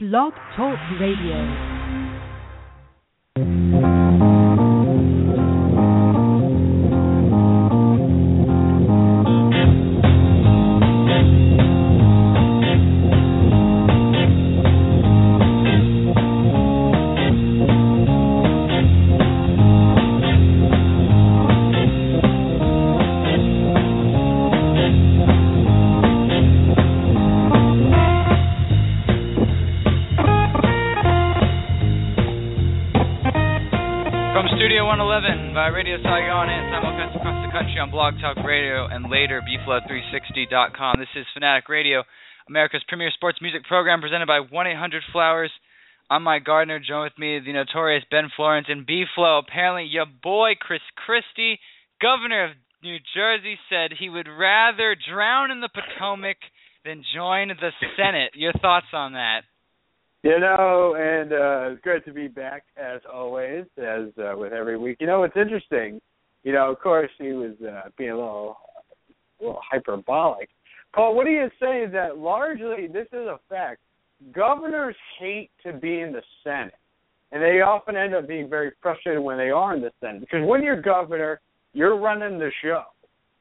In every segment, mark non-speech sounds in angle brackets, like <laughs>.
Blog Talk Radio. Radio and later BFlood360.com. This is Fanatic Radio, America's premier sports music program presented by 1-800-Flowers. I'm Mike Gardner. Join with me the notorious Ben Florence and B-Flow. Apparently your boy Chris Christie, governor of New Jersey, said he would rather drown in the Potomac than join the Senate. Your thoughts on that? You know, and uh, it's great to be back as always, as uh, with every week. You know, it's interesting. You know, of course, he was uh, being a little, a little hyperbolic. Paul, what he is saying is that largely this is a fact. Governors hate to be in the Senate, and they often end up being very frustrated when they are in the Senate because when you're governor, you're running the show,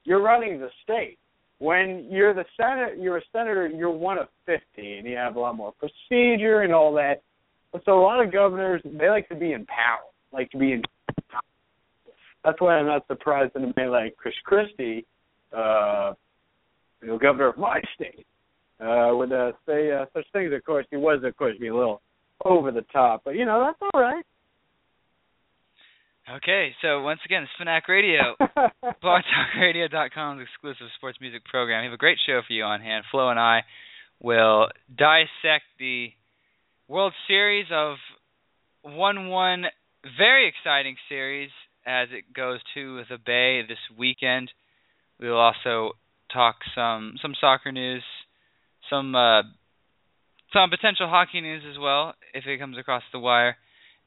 you're running the state when you're the senate you're a senator you're one of fifty and you have a lot more procedure and all that so a lot of governors they like to be in power like to be in that's why i'm not surprised that a man like chris christie uh you know governor of my <laughs> state uh would uh, say uh, such things of course he was of course being a little over the top but you know that's all right Okay, so once again, Fanatic Radio. <laughs> BlogTalkRadio.com's exclusive sports music program. We have a great show for you on hand. Flo and I will dissect the World Series of 1 1. Very exciting series as it goes to the Bay this weekend. We will also talk some some soccer news, some uh, some potential hockey news as well if it comes across the wire.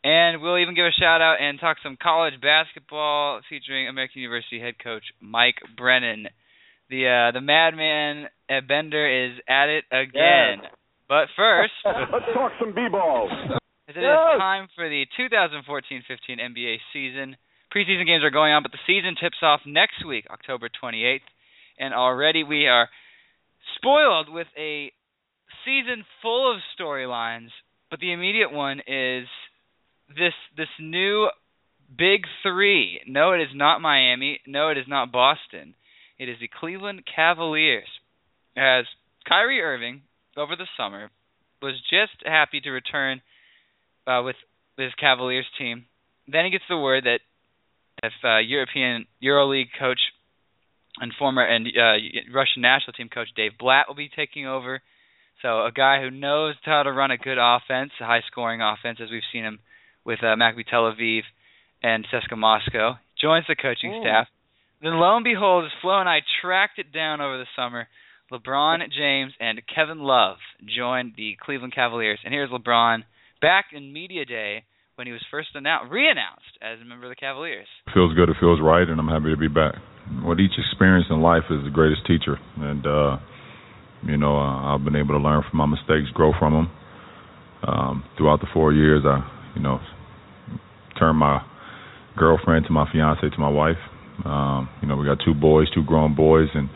And we'll even give a shout out and talk some college basketball featuring American University head coach Mike Brennan. The uh, the madman at Bender is at it again. Yes. But first, <laughs> Let's talk some b-balls. it is time for the 2014-15 NBA season. Preseason games are going on, but the season tips off next week, October 28th, and already we are spoiled with a season full of storylines. But the immediate one is this this new big three. No, it is not Miami. No, it is not Boston. It is the Cleveland Cavaliers. As Kyrie Irving over the summer was just happy to return uh, with his Cavaliers team. Then he gets the word that if uh, European EuroLeague coach and former and uh, Russian national team coach Dave Blatt will be taking over. So a guy who knows how to run a good offense, a high-scoring offense, as we've seen him with uh, Maccabi Tel Aviv and CSKA Moscow, joins the coaching Ooh. staff. Then lo and behold, as Flo and I tracked it down over the summer, LeBron James and Kevin Love joined the Cleveland Cavaliers. And here's LeBron back in media day when he was first announced, re-announced as a member of the Cavaliers. feels good. It feels right, and I'm happy to be back. What each experience in life is the greatest teacher, and uh, you know uh, I've been able to learn from my mistakes, grow from them. Um, throughout the four years, I you know turned my girlfriend to my fiance to my wife. Um, you know we got two boys, two grown boys, and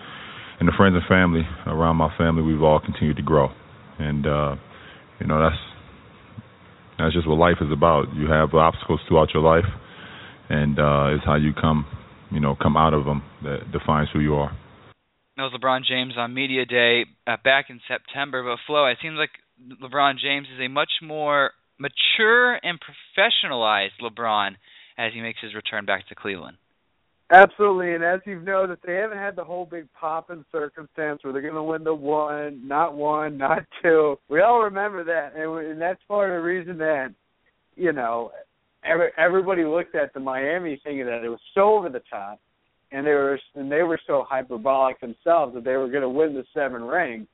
and the friends and family around my family. We've all continued to grow, and uh, you know that's that's just what life is about. You have obstacles throughout your life, and uh, it's how you come, you know, come out of them that defines who you are. That was LeBron James on media day uh, back in September. But Flo, it seems like LeBron James is a much more mature and professionalized LeBron as he makes his return back to Cleveland. Absolutely, and as you've noticed, they haven't had the whole big pop in circumstance where they're going to win the one, not one, <laughs> not two. We all remember that, and, we- and that's part of the reason that, you know, every, everybody looked at the Miami thinking that it was so over the top, and they were and they were so hyperbolic themselves that they were going to win the seven rings.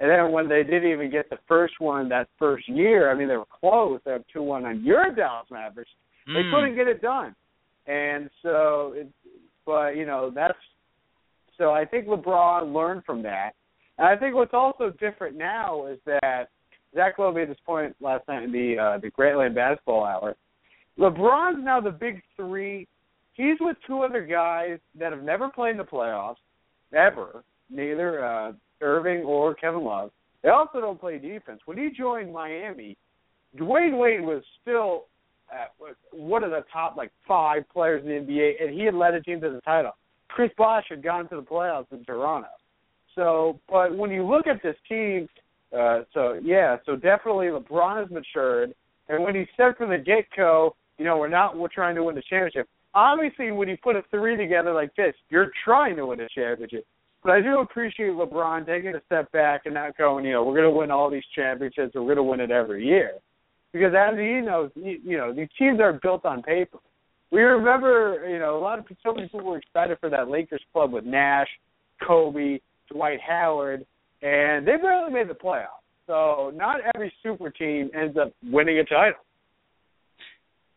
And then when they didn't even get the first one that first year, I mean they were close. They have two one on your Dallas Mavericks. They Mm. couldn't get it done, and so it, but you know that's so I think LeBron learned from that, and I think what's also different now is that Zach Lowe made this point last night in the uh, the Grantland Basketball Hour. LeBron's now the big three. He's with two other guys that have never played in the playoffs, ever. Neither uh, Irving or Kevin Love. They also don't play defense. When he joined Miami, Dwyane Wade was still uh, one of the top like five players in the NBA, and he had led a team to the title. Chris Bosh had gone to the playoffs in Toronto. So, but when you look at this team, uh, so yeah, so definitely LeBron has matured, and when he said from the get go, you know, we're not we're trying to win the championship. Obviously, when you put a three together like this, you're trying to win a championship. But I do appreciate LeBron taking a step back and not going, you know, we're going to win all these championships. We're going to win it every year, because as he knows, you know, these teams are built on paper. We remember, you know, a lot of so many people were excited for that Lakers club with Nash, Kobe, Dwight Howard, and they barely made the playoffs. So not every super team ends up winning a title.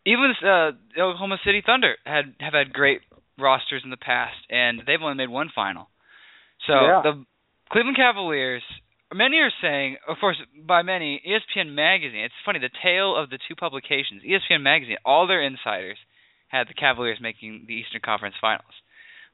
Even uh, the Oklahoma City Thunder had have had great rosters in the past, and they've only made one final. So yeah. the Cleveland Cavaliers, many are saying, of course, by many, ESPN magazine. It's funny the tale of the two publications. ESPN magazine, all their insiders had the Cavaliers making the Eastern Conference Finals,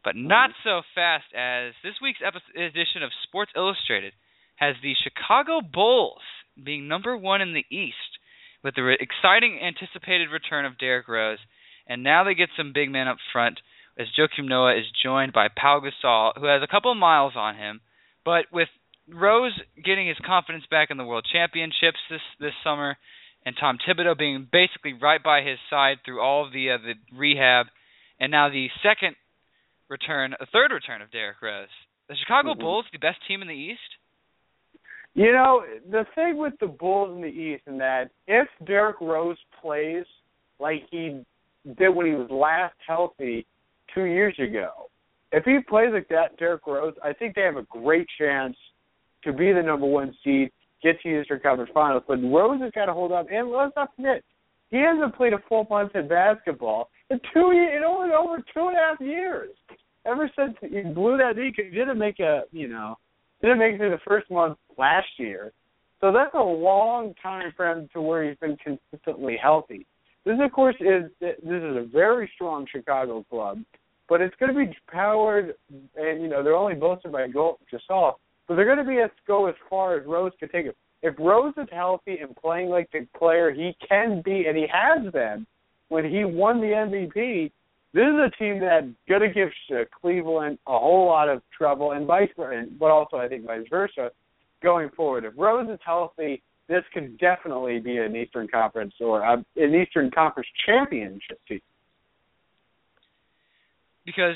but oh, not so fast as this week's episode, edition of Sports Illustrated has the Chicago Bulls being number one in the East with the re- exciting anticipated return of Derrick Rose, and now they get some big men up front as Joakim Noah is joined by Pau Gasol, who has a couple of miles on him, but with Rose getting his confidence back in the World Championships this this summer, and Tom Thibodeau being basically right by his side through all of the uh, the rehab, and now the second return, a third return of Derrick Rose. The Chicago mm-hmm. Bulls, the best team in the East. You know, the thing with the Bulls in the East and that if Derrick Rose plays like he did when he was last healthy two years ago, if he plays like that, Derrick Rose, I think they have a great chance to be the number one seed, get to the Eastern Conference Finals. But Rose has got to hold up, and let's not forget, he hasn't played a full month in basketball in two in only over two and a half years. Ever since he blew that knee, he didn't make a, you know, didn't make it through the first month last year. So that's a long time for him to where he's been consistently healthy. This, of course, is this is a very strong Chicago club, but it's going to be powered, and you know they're only boasted by Gasol, but they're going to be as go as far as Rose can take it. If Rose is healthy and playing like the player he can be, and he has been when he won the MVP, this is a team that's going to give uh, Cleveland a whole lot of trouble, and vice versa, but also I think vice versa going forward. If Rose is healthy, this could definitely be an Eastern Conference or an Eastern Conference championship team. Because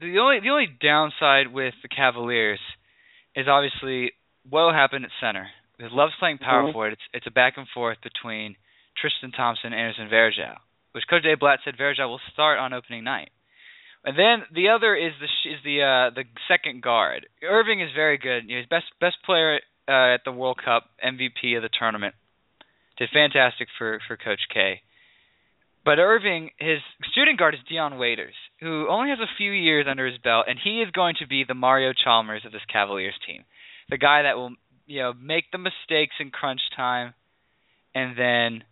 the only the only downside with the Cavaliers is obviously what will happen at center. Because Love's playing power mm-hmm. forward. It's it's a back and forth between Tristan Thompson and Anderson Varejao, which Coach Dave Blatt said Varejao will start on opening night. And then the other is the is the uh, the second guard. Irving is very good. You know, he's best best player uh, at the World Cup, MVP of the tournament. Did fantastic for for Coach K. But Irving, his shooting guard is Dion Waiters, who only has a few years under his belt, and he is going to be the Mario Chalmers of this Cavaliers team, the guy that will you know make the mistakes in crunch time, and then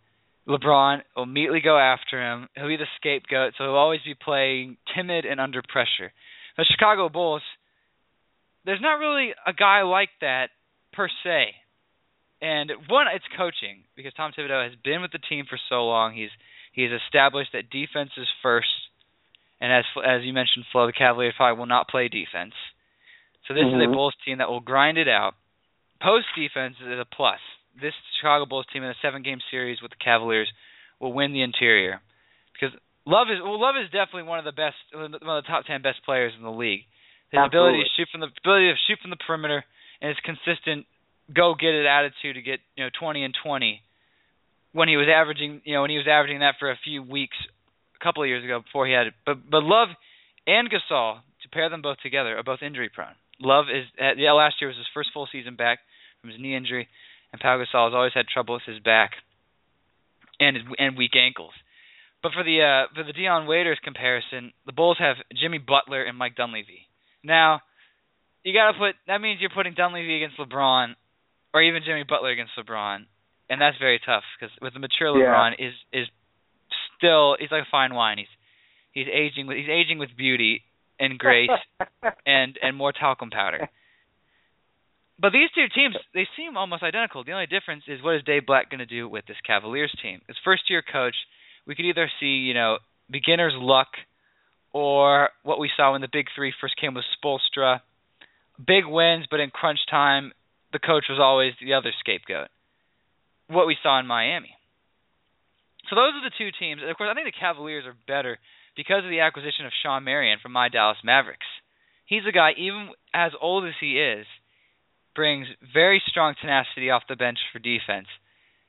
LeBron will immediately go after him. He'll be the scapegoat, so he'll always be playing timid and under pressure. The Chicago Bulls, there's not really a guy like that per se. And one, it's coaching because Tom Thibodeau has been with the team for so long. He's he's established that defense is first, and as as you mentioned, Flo, the Cavaliers probably will not play defense. So this mm-hmm. is a Bulls team that will grind it out. Post defense is a plus this Chicago Bulls team in a seven game series with the Cavaliers will win the interior because Love is well, Love is definitely one of the best, one of the top ten best players in the league. His Absolutely. ability to shoot from the ability to shoot from the perimeter and his consistent go get it attitude to get you know twenty and twenty when he was averaging you know when he was averaging that for a few weeks couple of years ago before he had it. But but Love and Gasol to pair them both together are both injury prone. Love is yeah last year was his first full season back from his knee injury and Pau Gasol has always had trouble with his back and and weak ankles. But for the uh, for the Dion Waiters comparison, the Bulls have Jimmy Butler and Mike Dunleavy. Now, you got to put that means you're putting Dunleavy against LeBron or even Jimmy Butler against LeBron, and that's very tough because with the mature Yeah. LeBron is is still he's like a fine wine. He's he's aging with he's aging with beauty and grace <laughs> and and more talcum powder. But these two teams, they seem almost identical. The only difference is what is Dave Blatt going to do with this Cavaliers team? As first year coach, we could either see, you know, beginner's luck or what we saw when the big three first came with Spoelstra. Big wins, but in crunch time, the coach was always the other scapegoat. What we saw in Miami. So those are the two teams. And of course, I think the Cavaliers are better because of the acquisition of Shawn Marion from my Dallas Mavericks. He's a guy, even as old as he is, brings very strong tenacity off the bench for defense.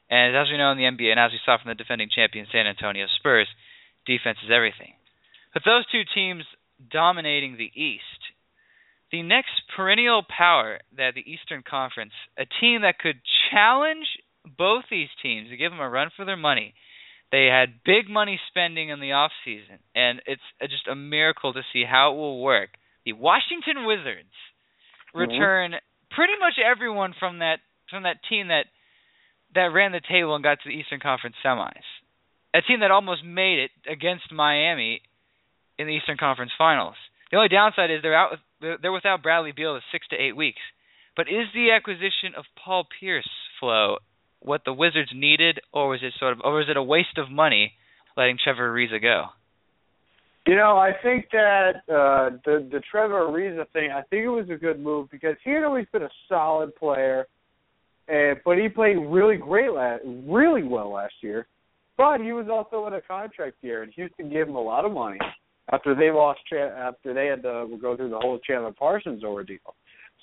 And as we know in the NBA, and as we saw from the defending champion San Antonio Spurs, defense is everything. But those two teams dominating the East, the next perennial power that the Eastern Conference, a team that could challenge both these teams to give them a run for their money. They had big money spending in the off season, and it's just a miracle to see how it will work. The Washington Wizards mm-hmm. return pretty much everyone from that from that team that that ran the table and got to the Eastern Conference semis. A team that almost made it against Miami in the Eastern Conference Finals. The only downside is they're out with, they're without Bradley Beal for six to eight weeks. But is the acquisition of Paul Pierce flow what the Wizards needed, or was it sort of, or was it a waste of money letting Trevor Ariza go? You know, I think that uh the the Trevor Ariza thing, I think it was a good move because he had always been a solid player, and but he played really great last, really well last year. But he was also in a contract year, and Houston gave him a lot of money after they lost after they had to go through the whole Chandler Parsons ordeal.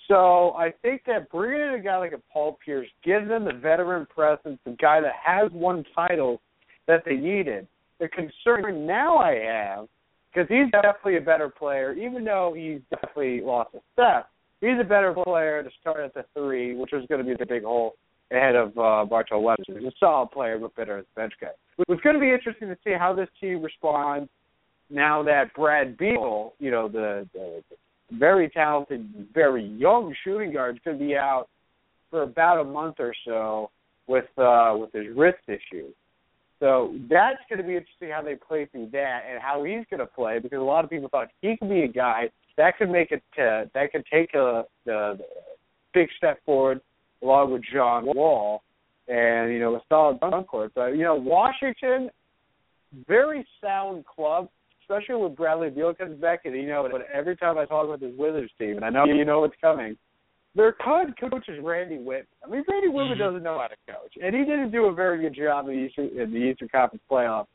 So I think that bringing in a guy like a Paul Pierce gives them the veteran presence, the guy that has won titles that they needed. The concern now I have, because he's definitely a better player, even though he's definitely lost a step. He's a better player to start at the three, which was going to be the big hole ahead of uh, Martell Webster. He's a solid player, but better as a bench guy. It's going to be interesting to see how this team responds now that Brad Beal, you know, the, the very talented, very young shooting guard, to be out for about a month or so with uh, with his wrist issue. So that's going to be interesting how they play through that and how he's going to play because a lot of people thought he could be a guy that could make it uh, that could take a the big step forward along with John Wall and you know a solid front court. But you know Washington, very sound club, especially with Bradley Beal comes back. And you know, but every time I talk about this Wizards team, and I know you know what's coming, their head coach is Randy Wittman. I mean, Randy Wittman mm-hmm. doesn't know how to coach, and he didn't do a very good job in the Eastern, in the Eastern Conference playoffs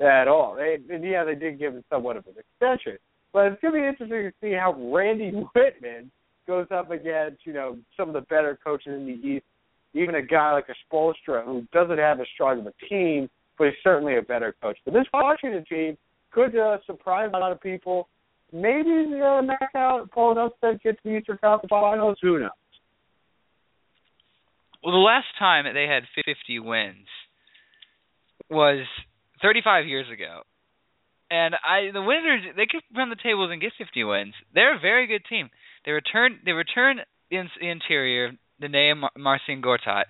at all. They, and yeah, they did give him somewhat of an extension, but it's going to be interesting to see how Randy <laughs> Wittman goes up against you know some of the better coaches in the East. Even a guy like a Spoelstra who doesn't have as strong of a team, but he's certainly a better coach. But this Washington team could uh, surprise a lot of people. Maybe uh, knock out Paul Nelson, get to the Eastern Conference Finals. Who knows? Well, the last time they had 50 wins was 35 years ago. And I the Wizards they could run the tables and get 50 wins. They're a very good team. They return they return in the interior the name Marcin Gortat.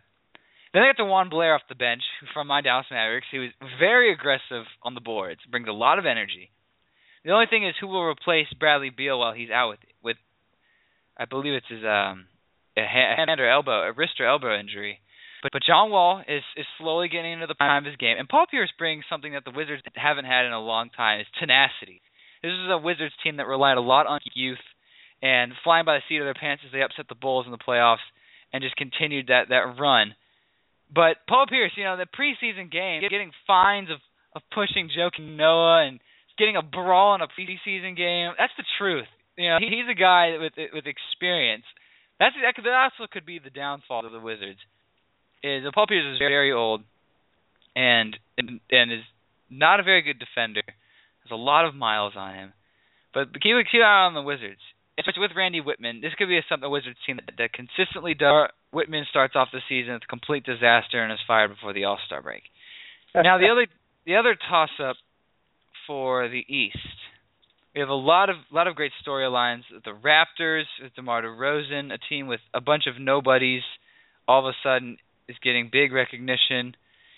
Then they got Juan Blair off the bench from my Dallas Mavericks. He was very aggressive on the boards, brings a lot of energy. The only thing is who will replace Bradley Beal while he's out with with I believe it's his um a hand or elbow, a wrist or elbow injury. But but John Wall is is slowly getting into the prime of his game, and Paul Pierce brings something that the Wizards haven't had in a long time: is tenacity. This is a Wizards team that relied a lot on youth and flying by the seat of their pants as they upset the Bulls in the playoffs and just continued that that run. But Paul Pierce, you know, the preseason game, getting fines of of pushing Joakim Noah and getting a brawl in a preseason game. That's the truth. You know, he, he's a guy with with experience. That's that, could, that also could be the downfall of the Wizards. Is Paul Pierce is very old, and and, and is not a very good defender. Has a lot of miles on him. But keep keep an eye on the Wizards, especially with Randy Wittman. This could be a something the Wizards team that, that consistently does. Wittman starts off the season with a complete disaster and is fired before the All Star break. <laughs> Now the other the other toss up for the East. We have a lot of lot of great storylines. The Raptors with DeMar DeRozan, a team with a bunch of nobodies all of a sudden is getting big recognition.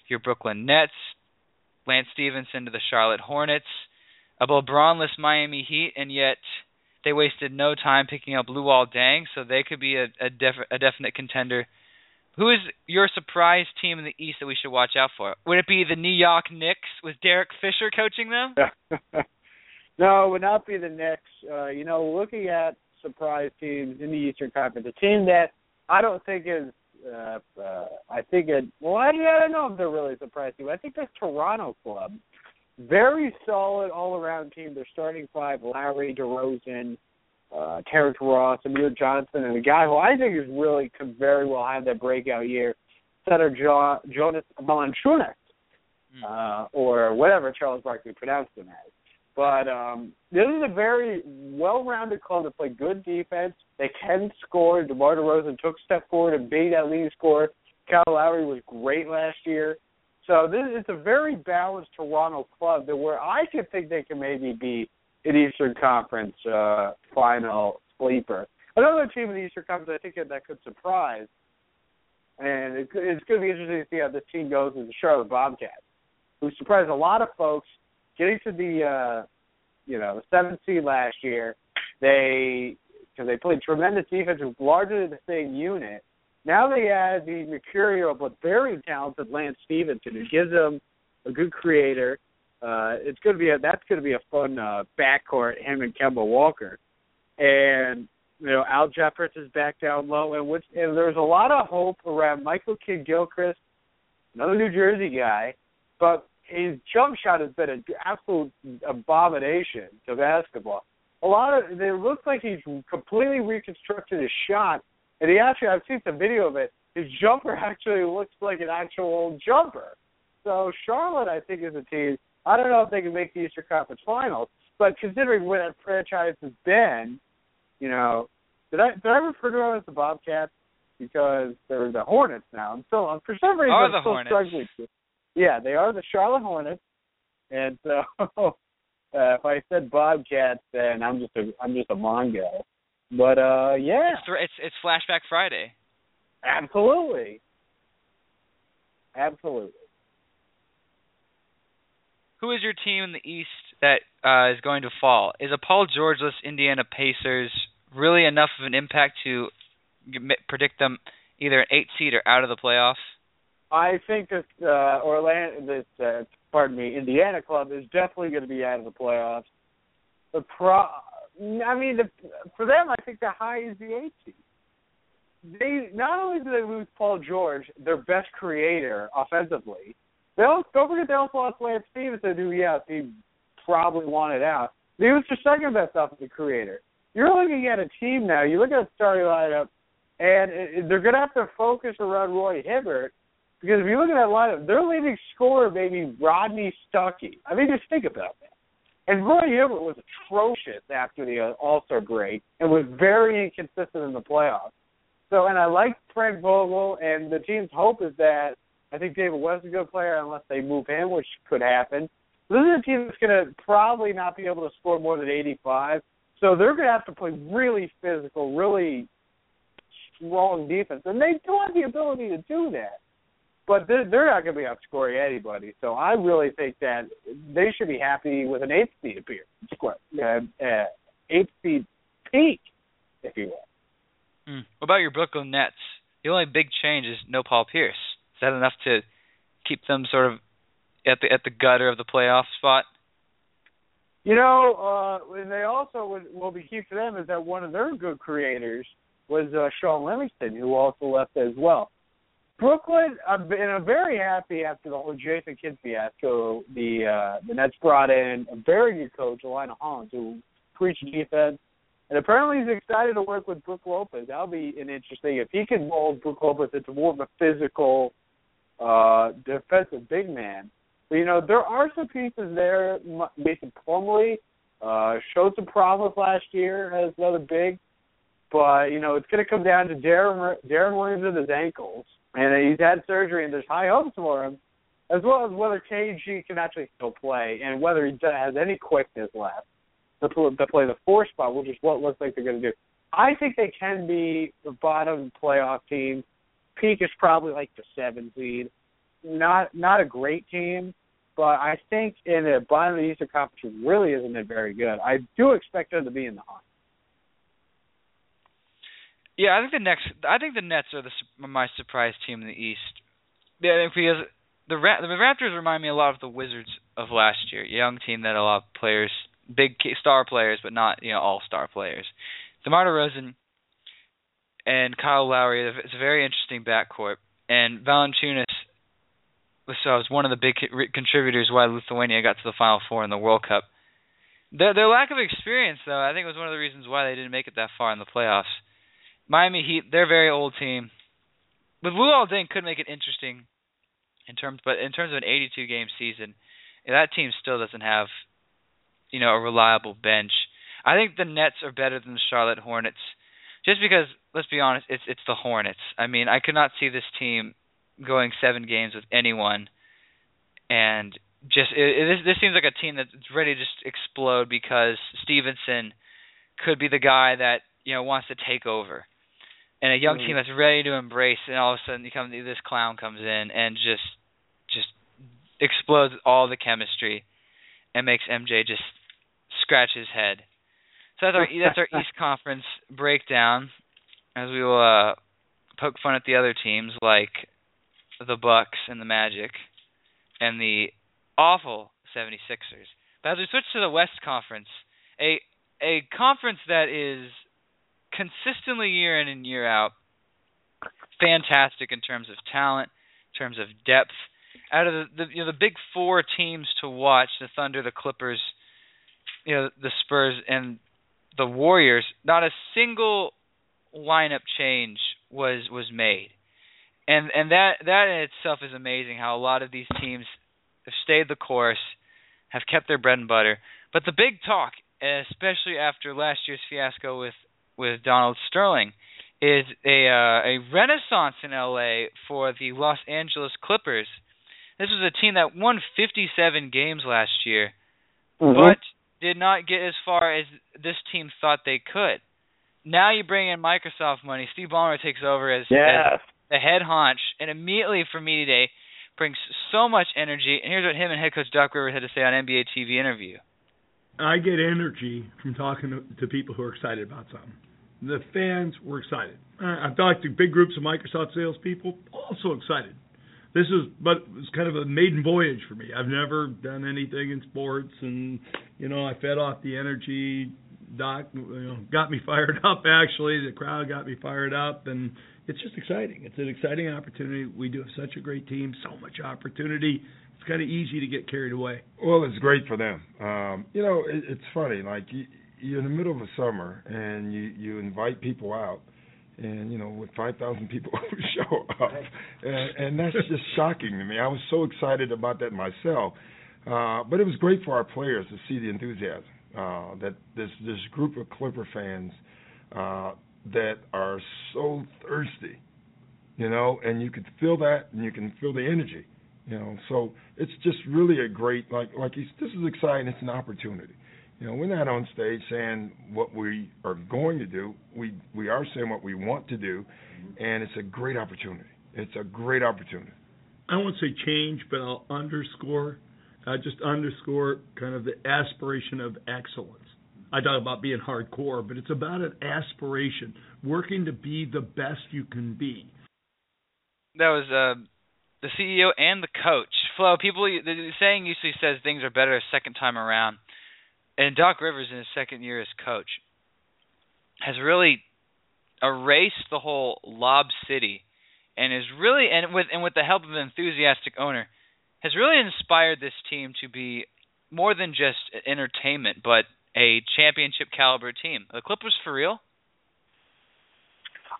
Your Brooklyn Nets, Lance Stephenson to the Charlotte Hornets, a LeBronless Miami Heat, and yet they wasted no time picking up Luol Deng, so they could be a a, def- a definite contender. Who is your surprise team in the East that we should watch out for? Would it be the New York Knicks with Derek Fisher coaching them? <laughs> no, it would not be the Knicks. Uh, you know, looking at surprise teams in the Eastern Conference, a team that I don't think is uh, uh, I think it. Well, I, I don't know if they're really surprised team. I think this Toronto club, very solid all around team. They're starting five: Lowry, DeRozan, uh, Terrence Ross, Amir Johnson, and a guy who I think is really could very well have that breakout year, center jo- Jonas Valanciunas, mm. uh, or whatever Charles Barkley pronounced him as. But um, this is a very well-rounded club that play good defense. They can score. DeMar DeRozan took a step forward and beat that leading scorer. Kyle Lowry was great last year. So this is a very balanced Toronto club that where I could think they can maybe be an Eastern Conference uh, final sleeper. Another team in the Eastern Conference I think that, could surprise, and it, it's going to be interesting to see how this team goes is the Charlotte Bobcats, who surprised a lot of folks getting to the uh, you know seventh seed last year. They because they played tremendous defense largely the same unit. Now they add the mercurial but very talented Lance Stephenson, who gives them a good creator. Uh, it's going to be a, that's going to be a fun uh, backcourt. Him and Kemba Walker, and you know Al Jefferson is back down low, and which and there's a lot of hope around Michael Kidd Gilchrist, another New Jersey guy, but his jump shot has been an absolute abomination to basketball. A lot of it looks like he's completely reconstructed his shot, and he actually I've seen some video of it. His jumper <laughs> actually looks like an actual jumper. So Charlotte, I think, is a team. I don't know if they can make the Eastern Conference Finals, but considering where that franchise has been, you know, did I did I refer to them as the Bobcats because they're the Hornets now? I'm still for some reason Are I'm the still Hornets. struggling. Yeah, they are the Charlotte Hornets, and so <laughs> uh, if I said Bobcats, then I'm just a I'm just a Mongo. But uh, yeah, It's it's, it's Flashback Friday. absolutely, absolutely. Who is your team in the East that uh, is going to fall? Is a Paul Georgeless Indiana Pacers really enough of an impact to predict them either an eight seed or out of the playoffs? I think that uh, Orlando, this uh, pardon me, Indiana club is definitely going to be out of the playoffs. The pro, I mean, the, for them, I think the high is the eight. They not only do they lose Paul George, their best creator offensively. They don't don't forget they also lost Lance Stephenson, who yes, he probably wanted out. He was their second best offensive creator. You're looking at a team now. You look at the starting lineup, and they're going to have to focus around Roy Hibbert because if you look at that lineup, their leading scorer may be Rodney Stuckey. I mean, just think about that. And Roy Hibbert was atrocious after the All Star break and was very inconsistent in the playoffs. So, and I like Frank Vogel, and the team's hope is that I think David West is a good player unless they move him, which could happen. This is a team that's going to probably not be able to score more than 85. So they're going to have to play really physical, really strong defense, and they do have the ability to do that but they're, they're not going to be outscoring anybody. So I really think that they should be happy with an eighth seed uh, uh, eighth seed peak, if you will. Hmm. What about your Brooklyn Nets? The only big change is no Paul Pierce. Is that enough to keep them sort of at the at the gutter of the playoff spot? You know, uh, and they also would, will be key for them is that one of their good creators was uh, Sean Livingston, who also left as well. Brooklyn, I'm, and I'm very happy after the whole Jason Kidd fiasco. The uh, the Nets brought in a very good coach, Lionel Hollins, who preached defense, and apparently he's excited to work with Brook Lopez. That'll be an interesting if he can mold Brook Lopez into more of a physical, uh, defensive big man. But you know there are some pieces there. Mason Plumlee uh, showed some promise last year as another big, but you know it's going to come down to Deron Deron Williams and his ankles and he's had surgery, and there's high hopes for him, as well as whether KG can actually still play, and whether he has any quickness left to, to play the four spot, which is what looks like they're going to do. I think they can be the bottom playoff team. peak is probably like the seven seed. Not not a great team, but I think in the bottom of the Eastern Conference really isn't it very good. I do expect them to be in the hunt. Yeah, I think the next. I think the Nets are the my surprise team in the East. Yeah, because the Ra- the Raptors remind me a lot of the Wizards of last year. Young team that a lot of players, big star players, but not you know all star players. DeMar DeRozan and Kyle Lowry. It's a very interesting backcourt, and Valanciunas was, uh, was one of the big contributors why Lithuania got to the Final Four in the World Cup. Their, their lack of experience, though, I think was one of the reasons why they didn't make it that far in the playoffs. Miami Heat, they're a very old team. But Luol Deng could make it interesting in terms, but in terms of an 82 game season, that team still doesn't have, you know, a reliable bench. I think the Nets are better than the Charlotte Hornets, just because let's be honest, it's it's the Hornets. I mean, I could not see this team going seven games with anyone, and just it, it, this seems like a team that's ready to just explode because Stephenson could be the guy that you know wants to take over and a young mm-hmm. team that's ready to embrace, and all of a sudden you come this clown comes in and just just explodes all the chemistry and makes MJ just scratch his head. So that's our that's our <laughs> East Conference breakdown. As we will uh, poke fun at the other teams like the Bucks and the Magic and the awful 76ers. But as we switch to the West Conference, a a conference that is consistently year in and year out fantastic in terms of talent, in terms of depth. Out of the, the you know the big four teams to watch, the Thunder, the Clippers, you know the Spurs and the Warriors, not a single lineup change was was made. And and that that in itself is amazing how a lot of these teams have stayed the course, have kept their bread and butter. But the big talk, especially after last year's fiasco with with Donald Sterling is a uh, a renaissance in LA for the Los Angeles Clippers. This was a team that won 57 games last year, mm-hmm. but did not get as far as this team thought they could. Now you bring in Microsoft money. Steve Ballmer takes over as, yes. as the head honch, and immediately for me today brings so much energy. And here's what him and head coach Doc Rivers had to say on NBA TV interview. I get energy from talking to, to people who are excited about something. The fans were excited. I've talked to big groups of Microsoft salespeople, also excited. This is, but it was kind of a maiden voyage for me. I've never done anything in sports, and you know, I fed off the energy. Doc, you know, got me <laughs> fired up. Actually, the crowd got me fired up, and it's just exciting. It's an exciting opportunity. We do have such a great team, so much opportunity it's kind of easy to get carried away. Well, it's great for them. Um, you know, it, it's funny. Like you, you're in the middle of a summer and you you invite people out, and you know, with 5,000 people <laughs> show up, and, and that's just shocking to me. I was so excited about that myself. Uh, but it was great for our players to see the enthusiasm uh, that this this group of Clipper fans uh, that are so thirsty, you know, and you could feel that, and you can feel the energy. You know, so it's just really a great like like he's, this is exciting. It's an opportunity. You know, we're not on stage saying what we are going to do. We we are saying what we want to do, and it's a great opportunity. It's a great opportunity. I won't say change, but I'll underscore, uh, just underscore kind of the aspiration of excellence. I talk about being hardcore, but it's about an aspiration, working to be the best you can be. That was uh, the CEO and the coach. Flo, people, the saying usually says things are better a second time around, and Doc Rivers in his second year as coach has really erased the whole Lob City, and is really and with and with the help of an enthusiastic owner, has really inspired this team to be more than just entertainment, but a championship caliber team. The Clippers for real?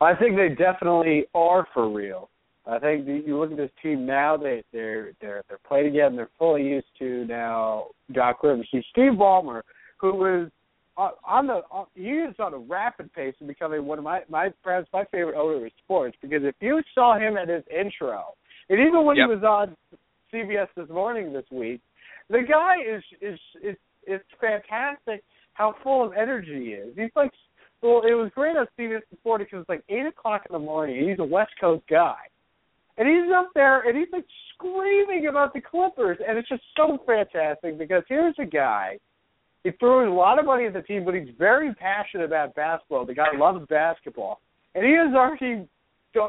I think they definitely are for real. I think you look at this team now; they they're they're they're playing. And they're fully used to now Doc Rivers. See, Steve Ballmer, who was on the on, he is on a rapid pace of becoming one of my my perhaps my favorite owner of sports because if you saw him at his intro, and even when yep. he was on CBS this morning this week, the guy is is is it's fantastic how full of energy he is. He's like well, it was great on CBS Sports because it's like eight o'clock in the morning. And he's a West Coast guy, and he's up there and he's like screaming about the Clippers, and it's just so fantastic because here's a guy. He throws a lot of money at the team, but he's very passionate about basketball. The guy loves basketball, and he has already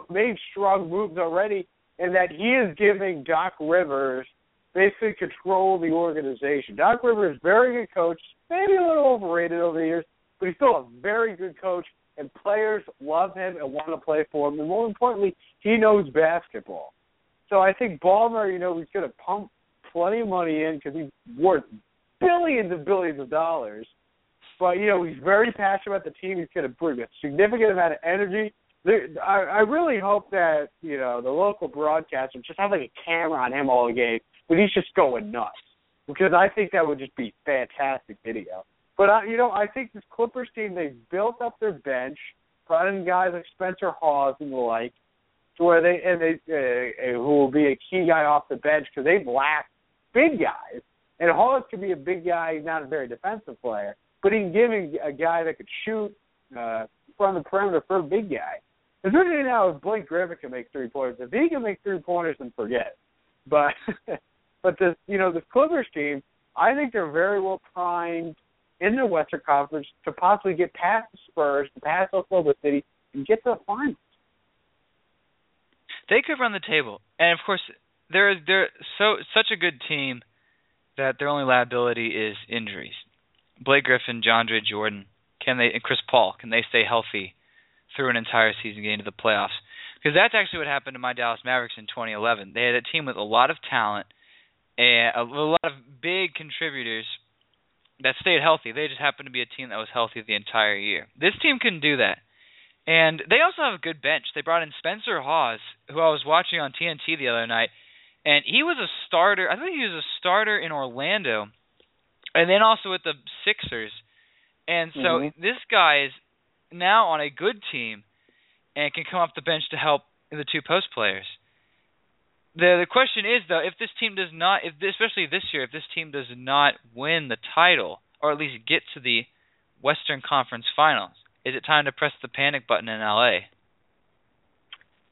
made strong moves already, in that he is giving Doc Rivers basically control of the organization. Doc Rivers is very good coach, maybe a little overrated over the years, but he's still a very good coach, and players love him and want to play for him. And more importantly, he knows basketball. So I think Ballmer, you know, he's going to pump plenty of money in because he's worth billions and billions of dollars. But you know, he's very passionate about the team. He's going to bring a significant amount of energy. I, I really hope that you know the local broadcaster just have like a camera on him all game, but he's just going nuts because I think that would just be fantastic video. But I, you know, I think this Clippers team they've built up their bench, brought in guys like Spencer Hawes and the like, to where they and they uh, who will be a key guy off the bench because they've lacked big guys. And Hawes could be a big guy. He's not a very defensive player, but he can give a guy that could shoot uh, from the perimeter for a big guy. Especially now, if Blake Griffin can make three pointers, if he can make three pointers, then forget. But <laughs> but this you know this Clippers team, I think they're very well primed in the Western Conference to possibly get past the Spurs, to pass Oklahoma City, and get to the finals. They could run the table, and of course, they're they're so such a good team that their only liability is injuries. Blake Griffin, DeAndre Jordan, can they, and Chris Paul, can they stay healthy through an entire season, getting to the playoffs? Because that's actually what happened to my Dallas Mavericks in 2011. They had a team with a lot of talent and a lot of big contributors that stayed healthy. They just happened to be a team that was healthy the entire year. This team can do that. And they also have a good bench. They brought in Spencer Hawes, who I was watching on TNT the other night, and he was a starter. I think he was a starter in Orlando, and then also with the Sixers. And so mm-hmm. this guy is now on a good team and can come off the bench to help the two post players. The the question is though, if this team does not, if especially this year, if this team does not win the title or at least get to the Western Conference Finals, is it time to press the panic button in LA?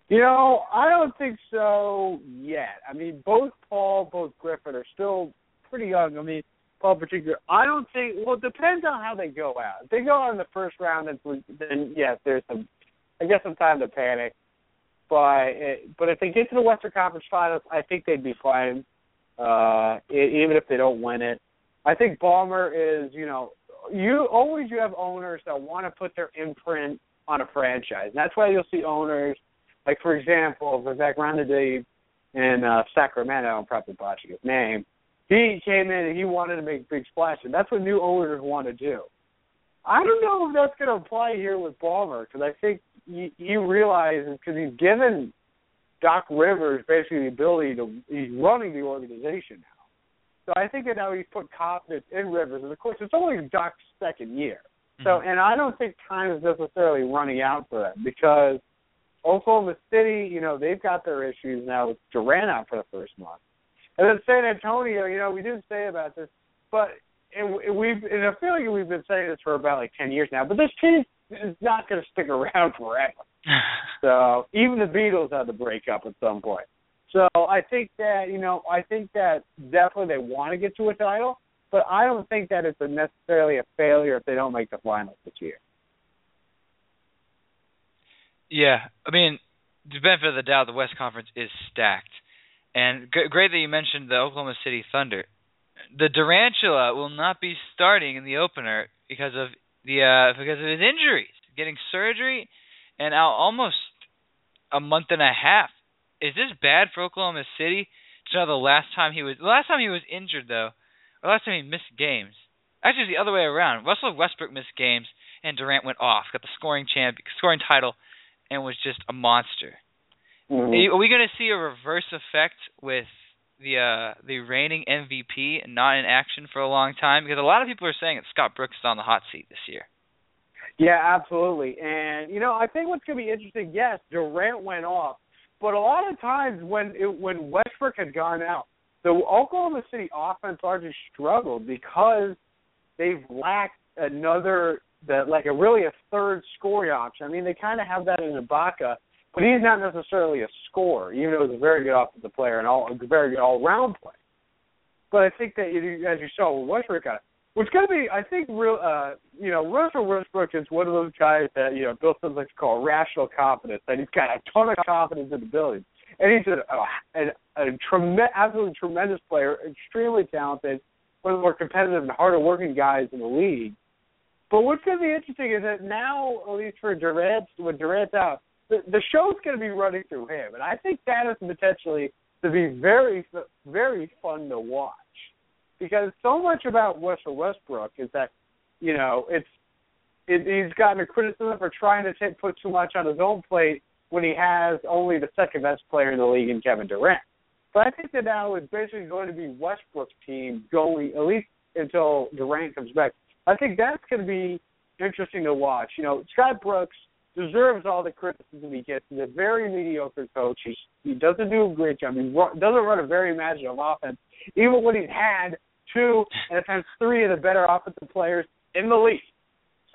You know, I don't think so yet. I mean, both Paul, both Griffin are still pretty young. I mean, Paul particular. I don't think. Well, it depends on how they go out. If they go out in the first round, then yes, there's some. I guess some time to panic. But but if they get to the Western Conference Finals, I think they'd be fine. Uh, even if they don't win it, I think Ballmer is. You know, you always you have owners that want to put their imprint on a franchise. And that's why you'll see owners like for example, Vivek Ranadive in uh, Sacramento, I'm probably botching his name. He came in and he wanted to make big splash, and that's what new owners want to do. I don't know if that's going to apply here with Ballmer because I think he, he realizes because he's given Doc Rivers basically the ability to he's running the organization now. So I think that now he's put confidence in Rivers, and of course it's only Doc's second year. So Mm-hmm. and I don't think time is necessarily running out for them because Oklahoma City, you know, they've got their issues now with Durant out for the first month. And then San Antonio, you know, we didn't say about this, but and we've and I feel like we've been saying this for about like ten years now. But this team is not going to stick around <laughs> forever. so even the Beatles had to break up at some point. So I think that you know I think that definitely they want to get to a title, but I don't think that it's a necessarily a failure if they don't make the finals this year. Yeah, I mean, the benefit of the doubt, the West Conference is stacked, and g- great that you mentioned the Oklahoma City Thunder. The Durantula will not be starting in the opener because of the uh, because of his injuries, getting surgery, and out almost a month and a half. Is this bad for Oklahoma City? To know the last time he was the last time he was injured though, or last time he missed games. Actually, it's the other way around. Russell Westbrook missed games, and Durant went off, got the scoring champ, scoring title, and was just a monster. Mm-hmm. Are we going to see a reverse effect with the uh, the reigning MVP not in action for a long time? Because a lot of people are saying that Scott Brooks is on the hot seat this year. Yeah, absolutely. And you know, I think what's going to be interesting. Yes, Durant went off, but a lot of times when it, when Westbrook had gone out, the Oklahoma City offense largely struggled because they've lacked another that like a really a third scoring option. I mean, they kind of have that in Ibaka, but he's not necessarily a scorer, even though he's a very good offensive player and all a very good all round player. But I think that as you saw with Westbrook, uh, which going to be, I think, real. Uh, you know, Russell Westbrook is one of those guys that you know Bill Simmons likes to call rational confidence, and he's got a ton of confidence in the ability, and he's a, a, a, a tremendous, absolutely tremendous player, extremely talented, one of the more competitive and harder working guys in the league. But what's going to be interesting is that now, at least for Durant, when Durant's out, the, show's going to be running through him, and I think that is potentially to be very, very fun to watch because so much about Russell Westbrook is that you know it's it, he's gotten a criticism for trying to take, put too much on his own plate when he has only the second best player in the league in Kevin Durant. But I think that now it's basically going to be Westbrook's team going at least until Durant comes back. I think that's going to be interesting to watch. You know, Scott Brooks deserves all the criticism he gets. He's a very mediocre coach. He he doesn't do a great job. He doesn't run a very imaginative offense, even when he's had two and at times three of the better offensive players in the league.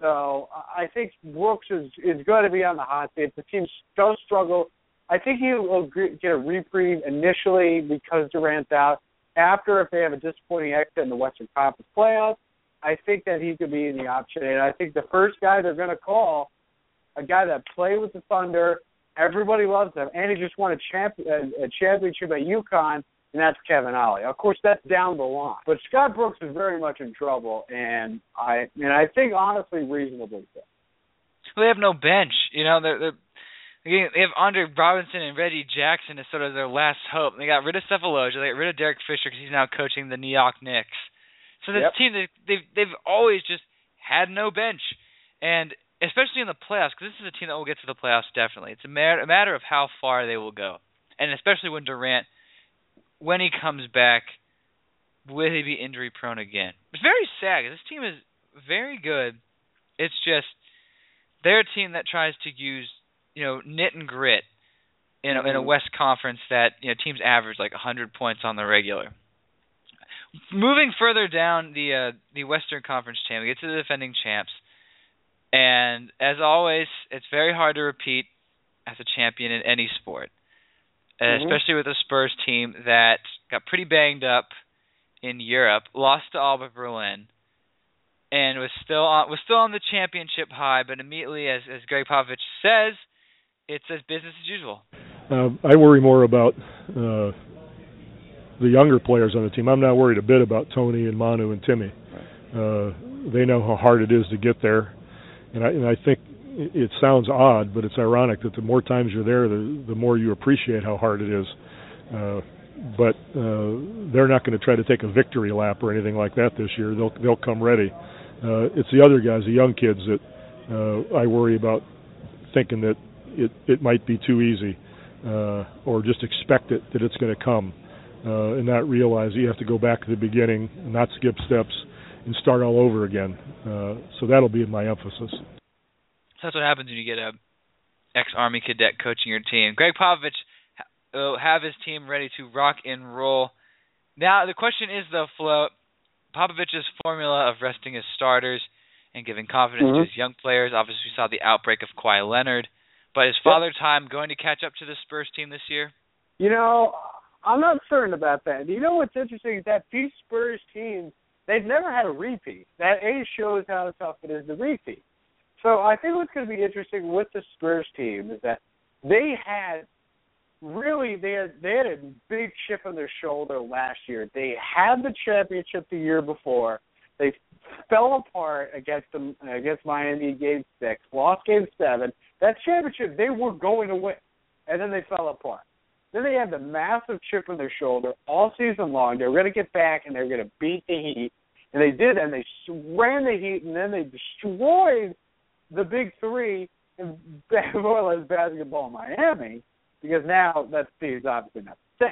So I think Brooks is is going to be on the hot seat. The team does struggle. I think he will get a reprieve initially because Durant's out. After, if they have a disappointing exit in the Western Conference playoffs, I think that he could be in the option. And I think the first guy they're going to call, a guy that played with the Thunder, everybody loves him, and he just won a, champ, a, a championship at UConn and that's Kevin Ollie. Of course, that's down the line. But Scott Brooks is very much in trouble, and I and I think honestly reasonably so. They have no bench. You know, they're, they're they have Andre Roberson and Reggie Jackson as sort of their last hope. They got rid of Sefolosha. They got rid of Derek Fisher because he's now coaching the New York Knicks. So this yep. team, they, they've they've always just had no bench, and especially in the playoffs, because this is a team that will get to the playoffs definitely. It's a matter a matter of how far they will go, and especially when Durant when he comes back, will he be injury prone again? It's very sad. This team is very good. It's just they're a team that tries to use you know knit and grit in a, in a Mm-hmm. West Conference that you know teams average like 100 points on the regular. Moving further down the uh, the Western Conference champ, we get to the defending champs, and as always, it's very hard to repeat as a champion in any sport uh, Mhm. especially with a Spurs team that got pretty banged up in Europe, lost to Alba Berlin, and was still on was still on the championship high. But immediately, as as Gregg Popovich says, it's as business as usual. Uh, I worry more about uh, the younger players on the team. I'm not worried a bit about Tony and Manu and Timmy. Uh, they know how hard it is to get there, and I and I think it sounds odd, but it's ironic that the more times you're there, the the more you appreciate how hard it is. Uh, but uh, they're not going to try to take a victory lap or anything like that this year. They'll they'll come ready. Uh, it's the other guys, the young kids, that uh, I worry about thinking that it it might be too easy, uh, or just expect it that it's going to come, uh, and not realize you have to go back to the beginning, not skip steps, and start all over again. Uh, so that'll be my emphasis. So that's what happens when you get a ex-Army cadet coaching your team. Gregg Popovich will have his team ready to rock and roll. Now the question is though, Flo, Popovich's formula of resting his starters and giving confidence Mhm. to his young players. Obviously, we saw the outbreak of Kawhi Leonard, but is Father Time going to catch up to the Spurs team this year? You know, I'm not certain about that. You know what's interesting is that these Spurs teams, they've never had a repeat. That A shows how tough it is to repeat. So I think what's going to be interesting with the Spurs team is that they had really they had they had a big chip on their shoulder last year. They had the championship the year before. They fell apart against them against Miami Game Six, lost Game Seven. That championship they were going to win, and then they fell apart. Then they had the massive chip on their shoulder all season long. They were going to get back and they were going to beat the Heat, and they did. And they ran the Heat, and then they destroyed the Big Three in more or less basketball Miami because now that team's obviously not the.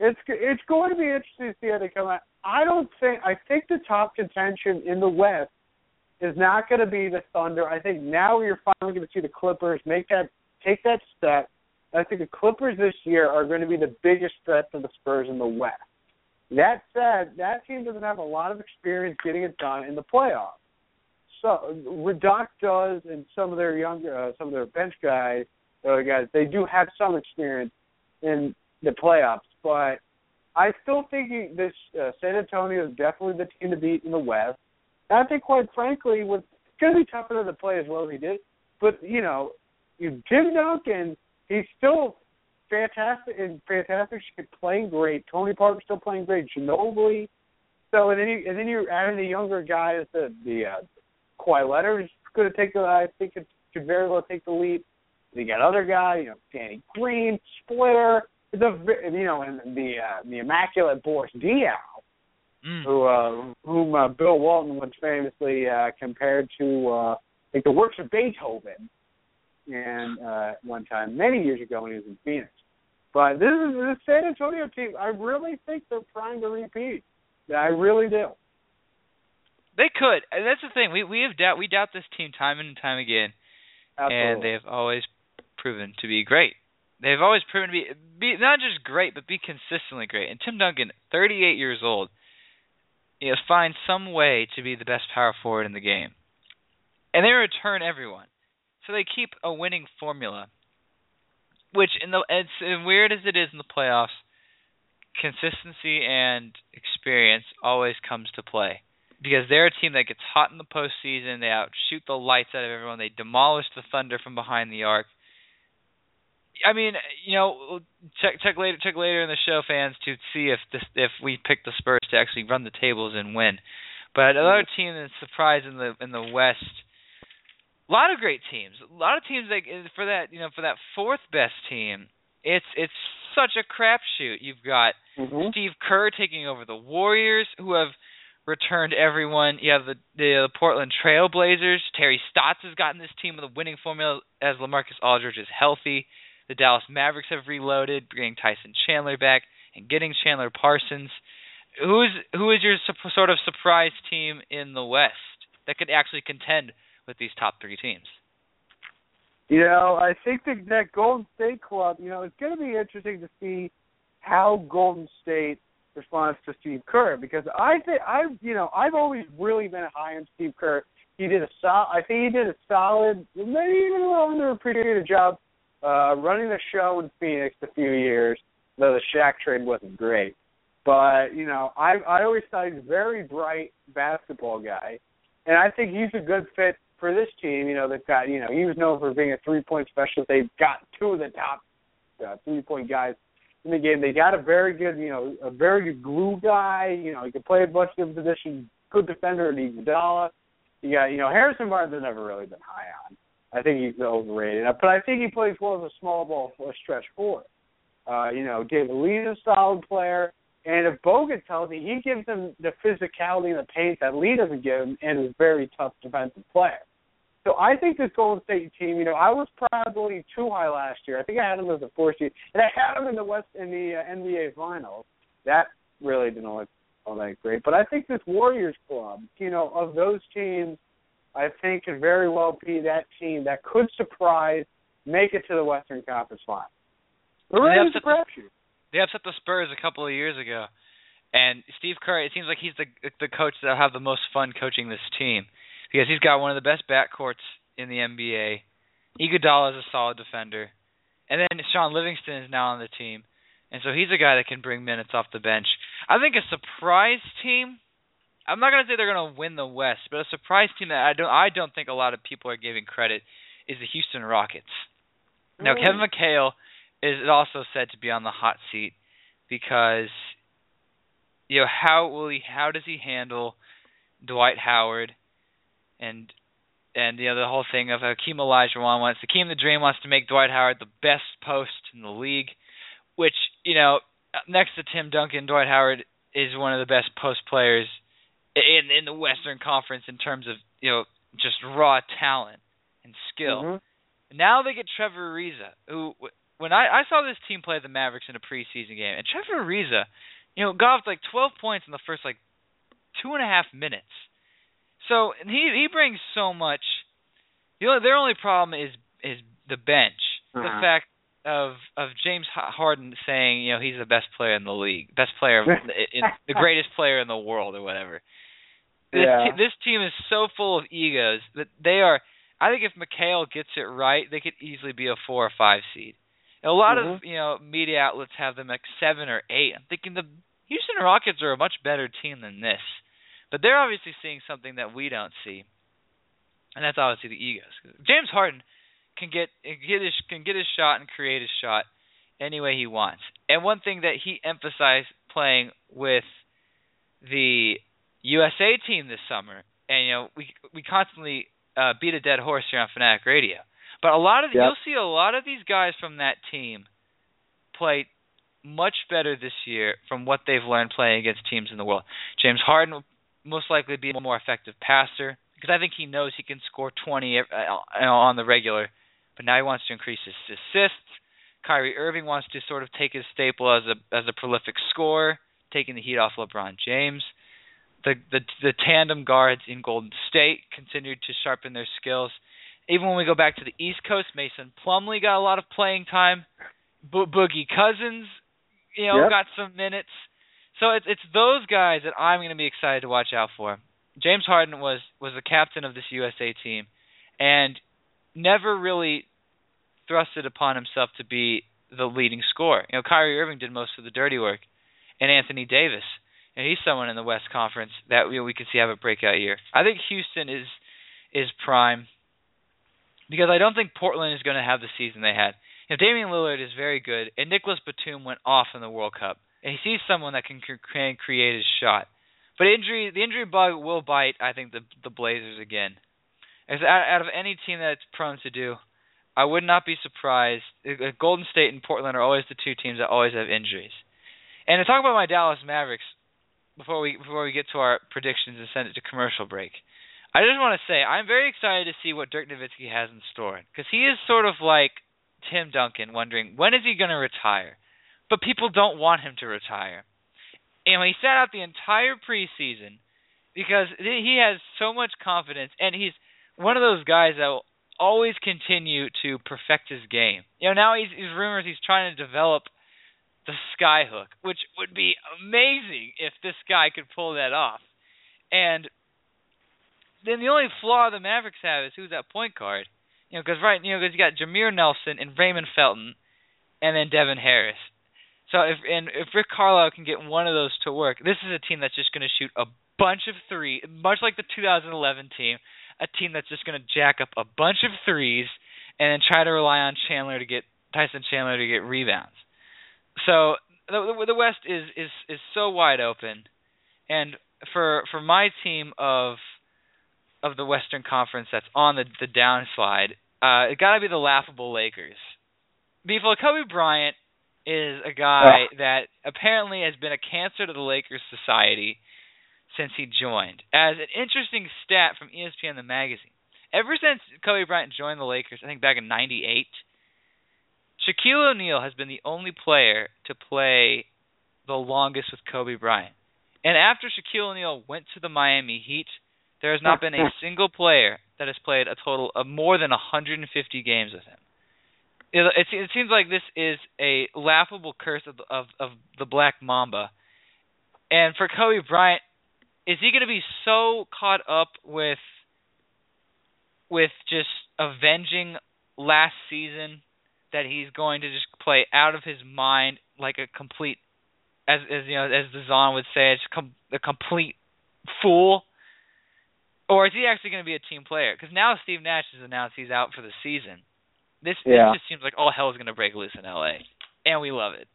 It's it's going to be interesting to see how they come out. I don't think I think the top contention in the West is not going to be the Thunder. I think now you're finally going to see the Clippers make that take that step. I think the Clippers this year are going to be the biggest threat to the Spurs in the West. That said, that team doesn't have a lot of experience getting it done in the playoffs. so Doc does, and some of their younger, uh, some of their bench guys, other guys, they do have some experience in the playoffs. But I still think this uh, San Antonio is definitely the team to beat in the West. And I think, quite frankly, with going to be tough to play as well as he did. But you know, you Tim Duncan, he's still fantastic and fantastic. She's playing great. Tony Parker's still playing great. Ginobili. So and then you and then you're adding the younger guys, the the uh, Kawhi Leonard is going to take the. I think it could very well take the lead. You got other guys, you know, Danny Green, Splitter, the you know, and the uh, the immaculate Boris Diaw, Mm. who uh, whom uh, Bill Walton was famously uh, compared to uh, like the works of Beethoven, and uh, one time many years ago when he was in Phoenix. But this is the San Antonio team. I really think they're trying to repeat. I really do. They could, and that's the thing. We we have doubt we doubt this team time and time again, Absolutely. and they've always proven to be great. They've always proven to be be not just great, but be consistently great. And Tim Duncan, 38 years old, you know, finds some way to be the best power forward in the game, and they return everyone. So they keep a winning formula, which in the as weird as it is in the playoffs, consistency and experience always comes to play because they're a team that gets hot in the postseason. They outshoot the lights out of everyone. They demolish the Thunder from behind the arc. I mean, you know, check check later check later in the show, fans, to see if this if we pick the Spurs to actually run the tables and win. But another team that's surprised in the in the West. A lot of great teams. A lot of teams like for that you know for that fourth best team. It's it's such a crapshoot. You've got Mm-hmm. Steve Kerr taking over the Warriors, who have returned everyone. You have the the Portland Trail Blazers. Terry Stotts has gotten this team with a winning formula as LaMarcus Aldridge is healthy. The Dallas Mavericks have reloaded, bringing Tyson Chandler back and getting Chandler Parsons. Who's who is your sup- sort of surprise team in the West that could actually contend with these top three teams? You know, I think that that Golden State club, you know, it's going to be interesting to see how Golden State responds to Steve Kerr because I think I, you know, I've always really been high on Steve Kerr. He did a sol- I think he did a solid, maybe even a little underappreciated job uh, running the show in Phoenix a few years, though the Shaq trade wasn't great. But you know, I I always thought he was a very bright basketball guy, and I think he's a good fit for this team. You know, they've got you know he was known for being a three point specialist. They've got two of the top uh, three point guys in the game. They got a very good you know a very good glue guy. You know, he can play a bunch of positions. Good defender in Iguodala. You got you know Harrison Barnes has never really been high on. I think he's overrated, but I think he plays well as a small ball for a stretch forward. Uh, you know, David Lee's a solid player. And if Bogut tells me, he gives them the physicality and the pace that Lee doesn't give him, and is a very tough defensive player. So I think this Golden State team, you know, I was probably too high last year. I think I had them as a four seed, and I had them in the West in the uh, NBA Finals. That really didn't look all that great. But I think this Warriors club, you know, of those teams, I think could very well be that team that could surprise, make it to the Western Conference Final. But They really, a upset the- They upset the Spurs a couple of years ago, and Steve Kerr. It seems like he's the the coach that'll have the most fun coaching this team because he's got one of the best backcourts in the NBA. Iguodala is a solid defender, and then Shaun Livingston is now on the team, and so he's a guy that can bring minutes off the bench. I think a surprise team. I'm not gonna say they're gonna win the West, but a surprise team that I don't I don't think a lot of people are giving credit is the Houston Rockets. Now Mm. Kevin McHale is also said to be on the hot seat because you know how will he how does he handle Dwight Howard and and you know the whole thing of Hakeem Olajuwon wants Hakeem the Dream wants to make Dwight Howard the best post in the league, which you know next to Tim Duncan, Dwight Howard is one of the best post players in in the Western Conference in terms of you know just raw talent and skill. Mhm. Now they get Trevor Ariza, who when I, I saw this team play the Mavericks in a preseason game, and Trevor Ariza, you know, got like 12 points in the first like two and a half minutes. So he he brings so much. The only their only problem is is the bench. The Uh-huh. fact of of James Harden saying you know he's the best player in the league, best player, <laughs> in, the greatest player in the world or whatever. This, Yeah. te- this team is so full of egos that they are. I think if McHale gets it right, they could easily be a four or five seed. And a lot of Mhm. you know media outlets have them like seven or eight. I'm thinking the Houston Rockets are a much better team than this, but they're obviously seeing something that we don't see, and that's obviously the egos. James Harden can get get his can get his shot and create his shot any way he wants. And one thing that he emphasized playing with the USA team this summer, and you know we we constantly uh, beat a dead horse here on Fanatic Radio, but a lot of Yep. you'll see a lot of these guys from that team play much better this year from what they've learned playing against teams in the world. James Harden most likely be a more effective passer because I think he knows he can score 20 uh, uh, on the regular, but now he wants to increase his assists. Kyrie Irving wants to sort of take his staple as a as a prolific scorer, taking the heat off LeBron James. The the the tandem guards in Golden State continued to sharpen their skills. Even when we go back to the East Coast, Mason Plumlee got a lot of playing time. Bo- Boogie Cousins, you know, Yep. got some minutes. So it's it's those guys that I'm going to be excited to watch out for. James Harden was was the captain of this USA team, and never really thrusted upon himself to be the leading scorer. You know, Kyrie Irving did most of the dirty work, and Anthony Davis, and he's someone in the West Conference that we we could see have a breakout year. I think Houston is is prime because I don't think Portland is going to have the season they had. You know, Damian Lillard is very good, and Nicolas Batum went off in the World Cup, and he sees someone that can, can create his shot. But injury, the injury bug will bite. I think the the Blazers again. As out, out of any team that's prone to do, I would not be surprised. Golden State and Portland are always the two teams that always have injuries. And to talk about my Dallas Mavericks before we before we get to our predictions and send it to commercial break, I just want to say I'm very excited to see what Dirk Nowitzki has in store because he is sort of like Tim Duncan, wondering when is he going to retire, but people don't want him to retire. And he sat out the entire preseason because he has so much confidence and he's one of those guys that will always continue to perfect his game. You know, now he's, he's rumors he's trying to develop the skyhook, which would be amazing if this guy could pull that off. And then the only flaw the Mavericks have is who's that point guard. You know, because right, you know, because you got Jameer Nelson and Raymond Felton, and then Devin Harris. So if and if Rick Carlisle can get one of those to work, this is a team that's just going to shoot a bunch of three, much like the 2011 team, a team that's just going to jack up a bunch of threes and then try to rely on Chandler to get Tyson Chandler to get rebounds. So the the West is is is so wide open, and for for my team of of the Western Conference that's on the the downslide, uh, it got to be the laughable Lakers. Before Kobe Bryant is a guy ah. that apparently has been a cancer to the Lakers society since he joined. As an interesting stat from ESPN the magazine, ever since Kobe Bryant joined the Lakers, I think back in '98, Shaquille O'Neal has been the only player to play the longest with Kobe Bryant. And after Shaquille O'Neal went to the Miami Heat, there has not been a <laughs> single player that has played a total of more than 150 games with him. It, it, it seems like this is a laughable curse of, of of the Black Mamba. And for Kobe Bryant, is he going to be so caught up with with just avenging last season that he's going to just play out of his mind like a complete as as you know as the Zon would say it's com- a complete fool? Or is he actually going to be a team player? Because now Steve Nash has announced he's out for the season this, Yeah. this just seems like all hell is going to break loose in LA and we love it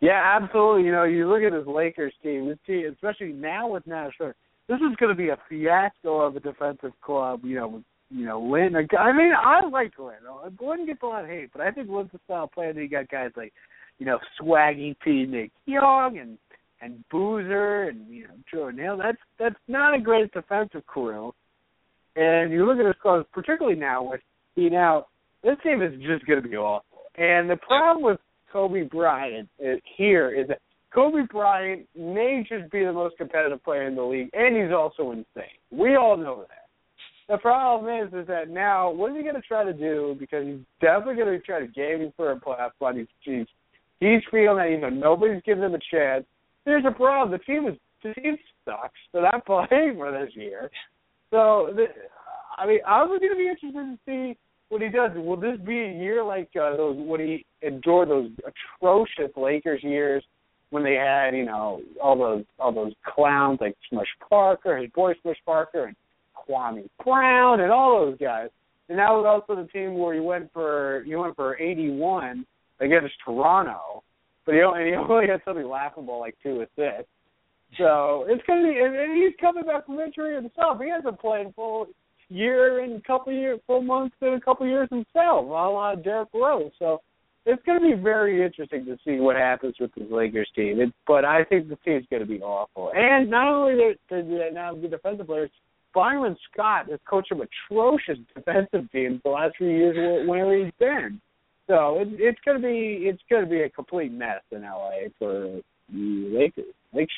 Yeah, absolutely. You know, you look at this Lakers team, this team, especially now with Nash, this is going to be a fiasco of a defensive club. You know, with, you know, Lin. I mean, I like Lin. Lin gets a lot of hate, but I think Lin's the style player. That you got guys like, you know, Swaggy P, Nick Young, and and Boozer, and you know, Jordan Hill. That's that's not a great defensive crew. And you look at this club, particularly now with you know, this team is just going to be awful. And the problem with Kobe Bryant is, here is that Kobe Bryant may just be the most competitive player in the league, and he's also insane. We all know that. The problem is, is that now what is he going to try to do? Because he's definitely going to try to game for a playoff spot. He's, he's he's feeling that you know nobody's giving him a chance. There's a problem. The team is the team sucks. They're not playing for this year. So, I mean, I was going to be interested to see what he does. Will this be a year like uh, those when he endured those atrocious Lakers years when they had you know all those all those clowns like Smush Parker, his boy Smush Parker, and Kwame Brown, and all those guys. And that was also the team where he went for he went for 81 against Toronto, but he only, he only had something laughable like two assists. So it's gonna be, and he's coming back from injury himself. He hasn't played full year and a couple years, full months and a couple years himself, a la Derrick Rose. So it's going to be very interesting to see what happens with this Lakers team. It, but I think the team's going to be awful. And not only the, the now uh, the defensive players, Byron Scott has coached some atrocious defensive teams the last few years whenever he's been. So it, it's going to be it's going to be a complete mess in LA for the Lakers. Lake.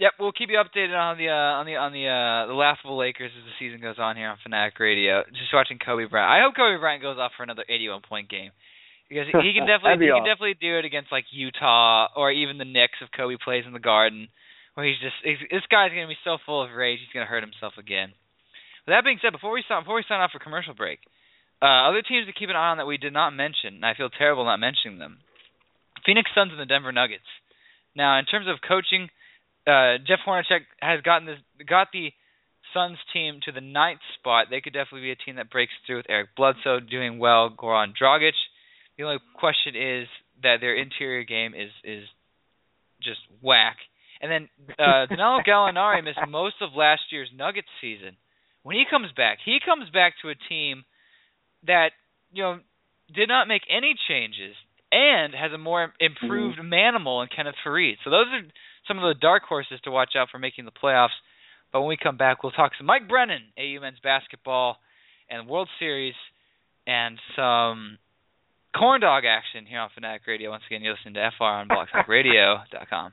Yep, we'll keep you updated on the uh, on the on the uh, the laughable Lakers as the season goes on here on Fanatic Radio. Just watching Kobe Bryant. I hope Kobe Bryant goes off for another 81 point game because he can <laughs> definitely be he can definitely do it against like Utah or even the Knicks if Kobe plays in the Garden, where he's just he's, this guy's gonna be so full of rage he's gonna hurt himself again. With that being said, before we start before we sign off for commercial break, uh, other teams to keep an eye on that we did not mention, and I feel terrible not mentioning them. Phoenix Suns and the Denver Nuggets. Now, in terms of coaching uh, Jeff Hornacek has gotten this got the Suns team to the ninth spot. They could definitely be a team that breaks through with Eric Bledsoe doing well, Goran Dragic. The only question is that their interior game is is just whack. And then uh, <laughs> Danilo Gallinari missed most of last year's Nuggets season. When he comes back, he comes back to a team that you know did not make any changes and has a more improved manimal in Kenneth Faried. So those are some of the dark horses to watch out for making the playoffs. But when we come back, we'll talk some Mike Brennan, AU men's basketball, and World Series, and some corn dog action here on Fanatic Radio. Once again, you're listening to FR on BlogTalkRadio.com.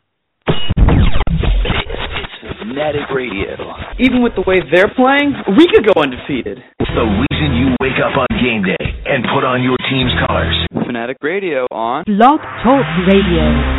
It's Fanatic Radio. Even with the way they're playing, we could go undefeated. The reason you wake up on game day and put on your team's colors. Fanatic Radio on Blog Talk Radio.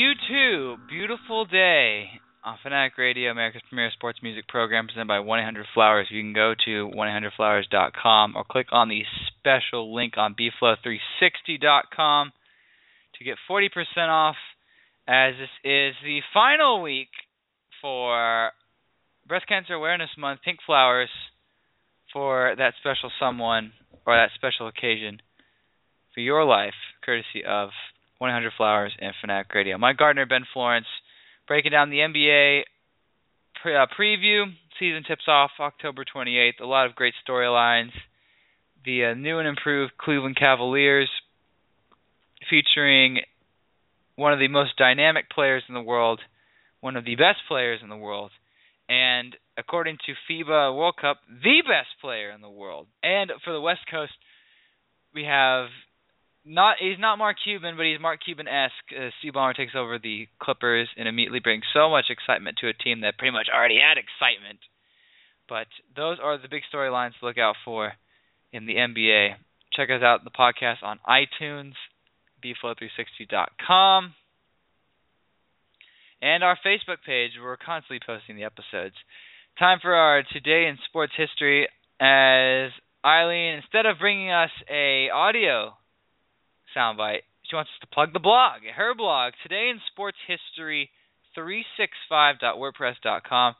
You too. Beautiful day on Fanatic Radio, America's premier sports music program presented by 1-800-Flowers. You can go to 1-800-Flowers.com or click on the special link on bflow360.com to get 40% off as this is the final week for Breast Cancer Awareness Month, Pink Flowers, for that special someone or that special occasion for your life, courtesy of 100 Flowers and Fanatic Radio. My gardener Ben Florence, breaking down the NBA pre- uh, preview. Season tips off October 28th. A lot of great storylines. The uh, new and improved Cleveland Cavaliers, featuring one of the most dynamic players in the world, one of the best players in the world, and according to FIBA World Cup, the best player in the world. And for the West Coast, we have not he's not Mark Cuban, but he's Mark Cuban esque. Uh, Steve Ballmer takes over the Clippers and immediately brings so much excitement to a team that pretty much already had excitement. But those are the big storylines to look out for in the NBA. Check us out the podcast on iTunes, bflow360.com, and our Facebook page. We're constantly posting the episodes. Time for our today in sports history. As Eileen, instead of bringing us a audio soundbite. She wants us to plug the blog. Her blog, Today in Sports History 365.wordpress.com,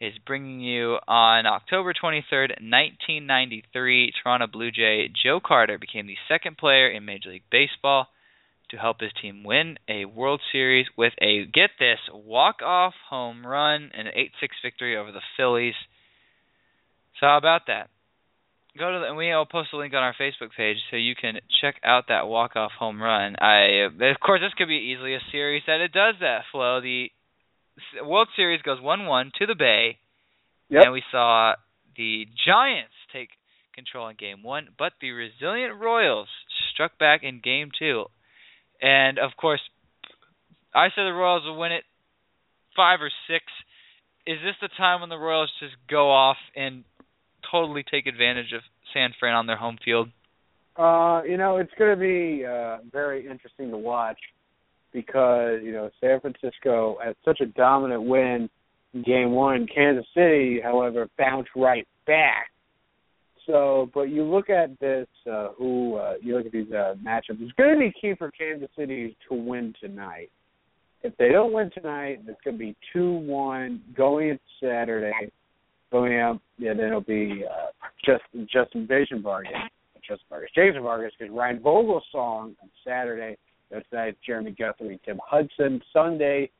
is bringing you on October 23rd, 1993. Toronto Blue Jay Joe Carter became the second player in Major League Baseball to help his team win a World Series with a, get this, walk off home run and an 8 6 victory over the Phillies. So, how about that? Go to the, and we'll post a link on our Facebook page so you can check out that walk off home run. I of course this could be easily a series that it does that flow. The World Series goes one one to the Bay, yep. and we saw the Giants take control in Game One, but the resilient Royals struck back in Game Two, and of course, I said the Royals will win it five or six. Is this the time when the Royals just go off and totally take advantage of San Fran on their home field? Uh, you know, it's going to be uh, very interesting to watch because you know San Francisco had such a dominant win in Game One. Kansas City, however, bounced right back. So, but you look at this, uh, who uh, you look at these uh, matchups. It's going to be key for Kansas City to win tonight. If they don't win tonight, it's going to be two one going into Saturday going yeah, then it'll be uh, just Justin Vision Vargas, Justin Vargas, Jason Vargas, because Ryan Vogelsong on Saturday. That's night. Jeremy Guthrie, Tim Hudson. Sunday,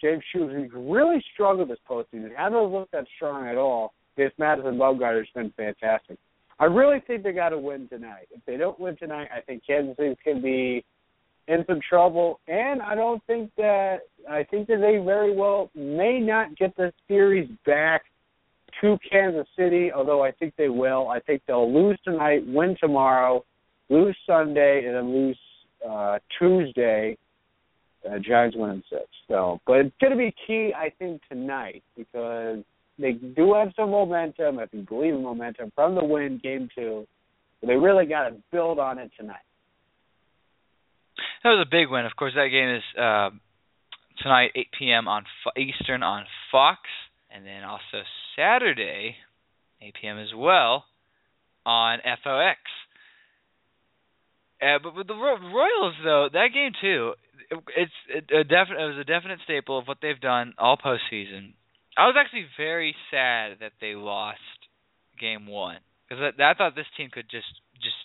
James Shoes, really struggled this postseason. Hasn't looked that strong at all. This Madison Bumgarner's been fantastic. I really think they got to win tonight. If they don't win tonight, I think Kansas City can be in some trouble. And I don't think that I think that they very well may not get the series back to Kansas City, although I think they will. I think they'll lose tonight, win tomorrow, lose Sunday, and then lose uh, Tuesday. Uh, Giants win in six. So, but it's going to be key, I think, tonight because they do have some momentum. If you believe in momentum from the win, game two, but they really got to build on it tonight. That was a big win. Of course, that game is uh, tonight, 8 p.m. on Fo- Eastern on Fox and then also Saturday, 8 p.m. as well on FOX. Uh, but with the Royals, though, that game too, it's a definite. It was a definite staple of what they've done all postseason. I was actually very sad that they lost game one because I, I thought this team could just just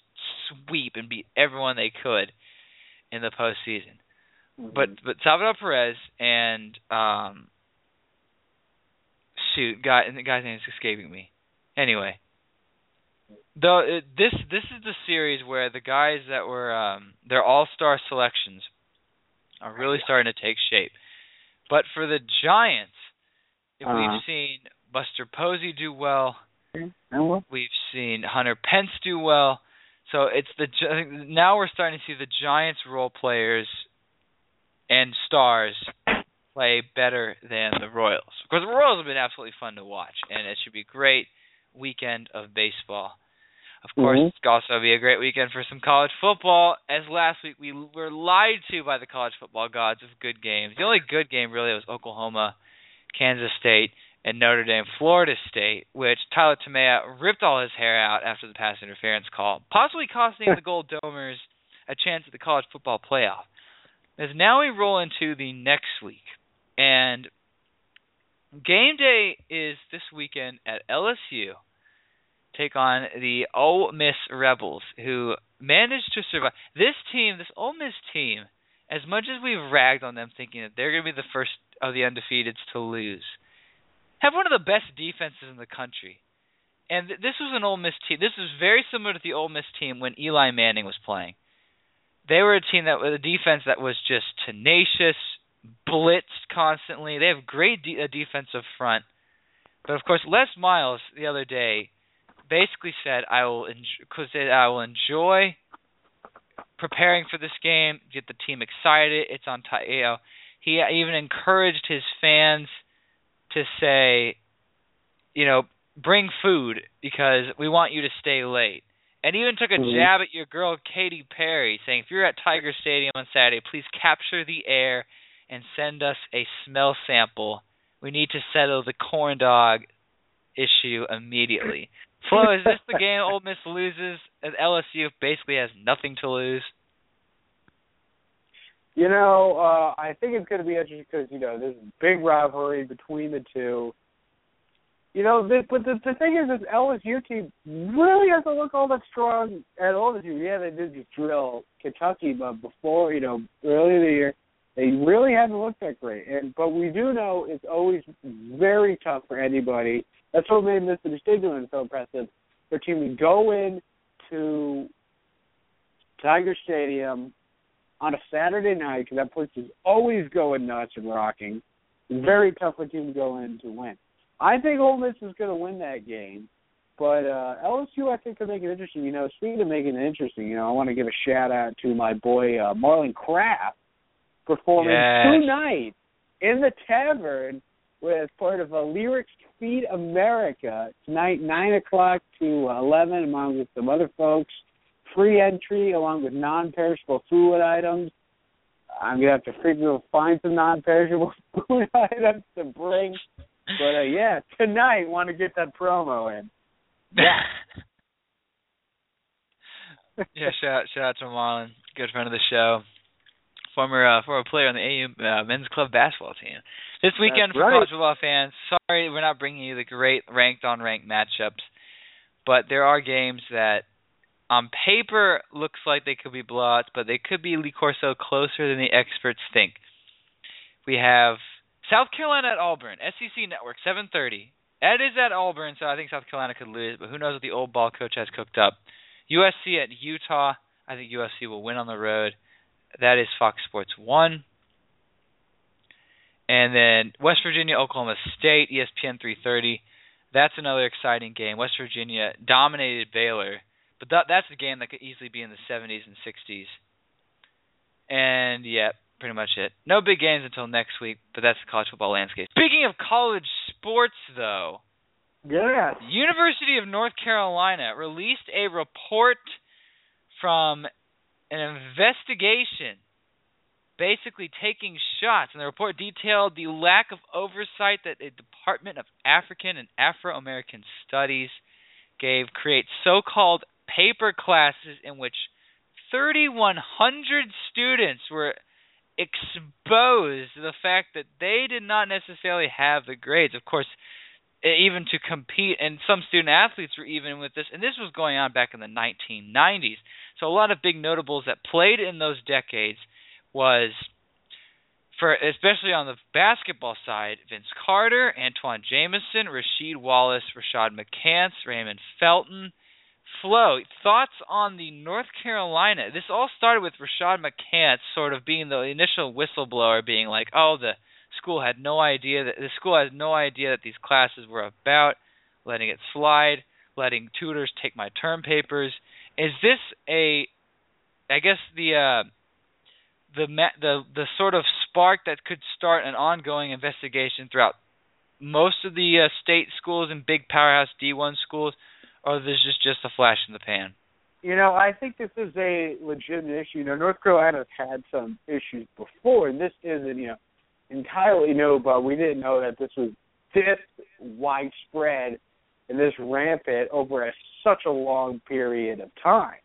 sweep and beat everyone they could in the postseason. Mm-hmm. But but Salvador Perez and um shoot, guy the guy's name is escaping me. Anyway, though this this is the series where the guys that were um their all star selections are really starting to take shape. But for the Giants, Uh-huh. we've seen Buster Posey do well, well, we've seen Hunter Pence do well. So it's the now we're starting to see the Giants role players and stars play better than the Royals. Of course, the Royals have been absolutely fun to watch, and it should be a great weekend of baseball. Of course, Mhm. it's also be a great weekend for some college football. As last week we were lied to by the college football gods of good games. The only good game really was Oklahoma, Kansas State, and Notre Dame, Florida State, which Tyler Tomea ripped all his hair out after the pass interference call, possibly costing the <laughs> Gold Domers a chance at the college football playoff. As now we roll into the next week, and game day is this weekend at LSU. Take on the Ole Miss Rebels, who managed to survive. This team, this Ole Miss team, as much as we've ragged on them, thinking that they're going to be the first of the undefeateds to lose, have one of the best defenses in the country. And th- this was an Ole Miss team. This was very similar to the Ole Miss team when Eli Manning was playing. They were a team that was a defense that was just tenacious, blitzed constantly. They have great de- a defensive front, but of course, Les Miles the other day basically said, "I will enjoy, I will enjoy preparing for this game, get the team excited. It's on time." You know, he even encouraged his fans to say, you know, bring food because we want you to stay late. And even took a Mhm. jab at your girl Katy Perry, saying, if you're at Tiger Stadium on Saturday, please capture the air and send us a smell sample. We need to settle the corn dog issue immediately. Flo, is this the game Ole Miss loses as LSU basically has nothing to lose? You know, uh, I think it's going to be interesting because you know there's a big rivalry between the two. You know, the, but the, the thing is, this LSU team really doesn't look all that strong at all this year. Yeah, they did just drill Kentucky, but before, you know, earlier in the year, they really haven't looked that great. And but we do know it's always very tough for anybody. That's what made Mr. Stigman so impressive. A team to go in to Tiger Stadium on a Saturday night because that place is always going nuts and rocking. Very tough for team to go in to win. I think Ole Miss is going to win that game, but uh, LSU I think could make it interesting. You know, speaking of making it interesting, you know, I want to give a shout out to my boy uh, Marlon Kraft performing Yes. tonight in the tavern with part of a Lyrics Feed America tonight, nine o'clock to eleven, along with some other folks. Free entry along with non-perishable food items. I'm gonna have to figure out find some non-perishable <laughs> food items to bring. But uh, yeah, tonight want to get that promo in. Yeah. <laughs> yeah, shout shout out to Marlon, good friend of the show, former uh, former player on the AU uh, men's club basketball team. This weekend That's for right. college football fans, sorry we're not bringing you the great ranked on ranked matchups, but there are games that on paper looks like they could be blowouts, but they could be Lee Corso closer than the experts think. We have South Carolina at Auburn, SEC Network, 7:30. Ed is at Auburn, so I think South Carolina could lose, but who knows what the old ball coach has cooked up. USC at Utah. I think USC will win on the road. That is Fox Sports 1. And then West Virginia, Oklahoma State, ESPN 330. That's another exciting game. West Virginia dominated Baylor, but that that's a game that could easily be in the 70s and 60s. And yeah, pretty much it. No big games until next week, but that's the college football landscape. Speaking of college sports, though, Yes. University of North Carolina released a report from an investigation basically taking shots and the report detailed the lack of oversight that the Department of African and Afro-American Studies gave create so-called paper classes in which 3100 students were exposed to the fact that they did not necessarily have the grades. Of course, even to compete, and some student athletes were even with this, and this was going on back in the 1990s. So a lot of big notables that played in those decades was, for especially on the basketball side, Vince Carter, Antawn Jamison, Rasheed Wallace, Rashad McCants, Raymond Felton. Flo, thoughts on the North Carolina? This all started with Rashad McCants sort of being the initial whistleblower, being like, "Oh, the school had no idea that the school has no idea that these classes were about, letting it slide, letting tutors take my term papers." Is this a, I guess the uh, the the the sort of spark that could start an ongoing investigation throughout most of the uh, state schools and big powerhouse D1 schools, or is this is just a flash in the pan? You know, I think this is a legitimate issue. You know, North Carolina's had some issues before, and this isn't, you know, entirely new, but we didn't know that this was this widespread and this rampant over a, such a long period of time.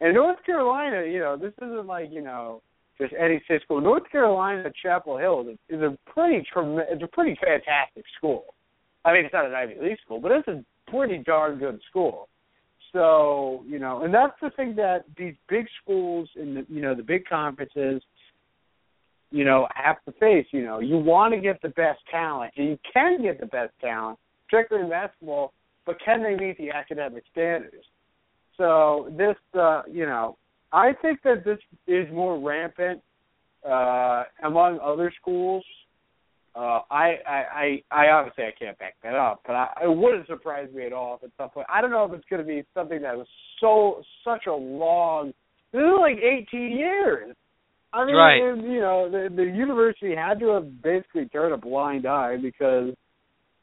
And North Carolina, you know, this isn't like you know just any school. North Carolina Chapel Hill is a pretty trem- it's a pretty fantastic school. I mean, it's not an Ivy League school, but it's a pretty darn good school. So you know, and that's the thing that these big schools and the, you know the big conferences, you know, have to face. You know, you want to get the best talent, and you can get the best talent, particularly in basketball. But can they meet the academic standards? So this, uh, you know, I think that this is more rampant uh, among other schools. Uh, I, I, I, I obviously I can't back that up, but I, it wouldn't surprise me at all if at some point. I don't know if it's going to be something that was so such a long. This is like 18 years. I mean, Right. it- you know, the the university had to have basically turned a blind eye because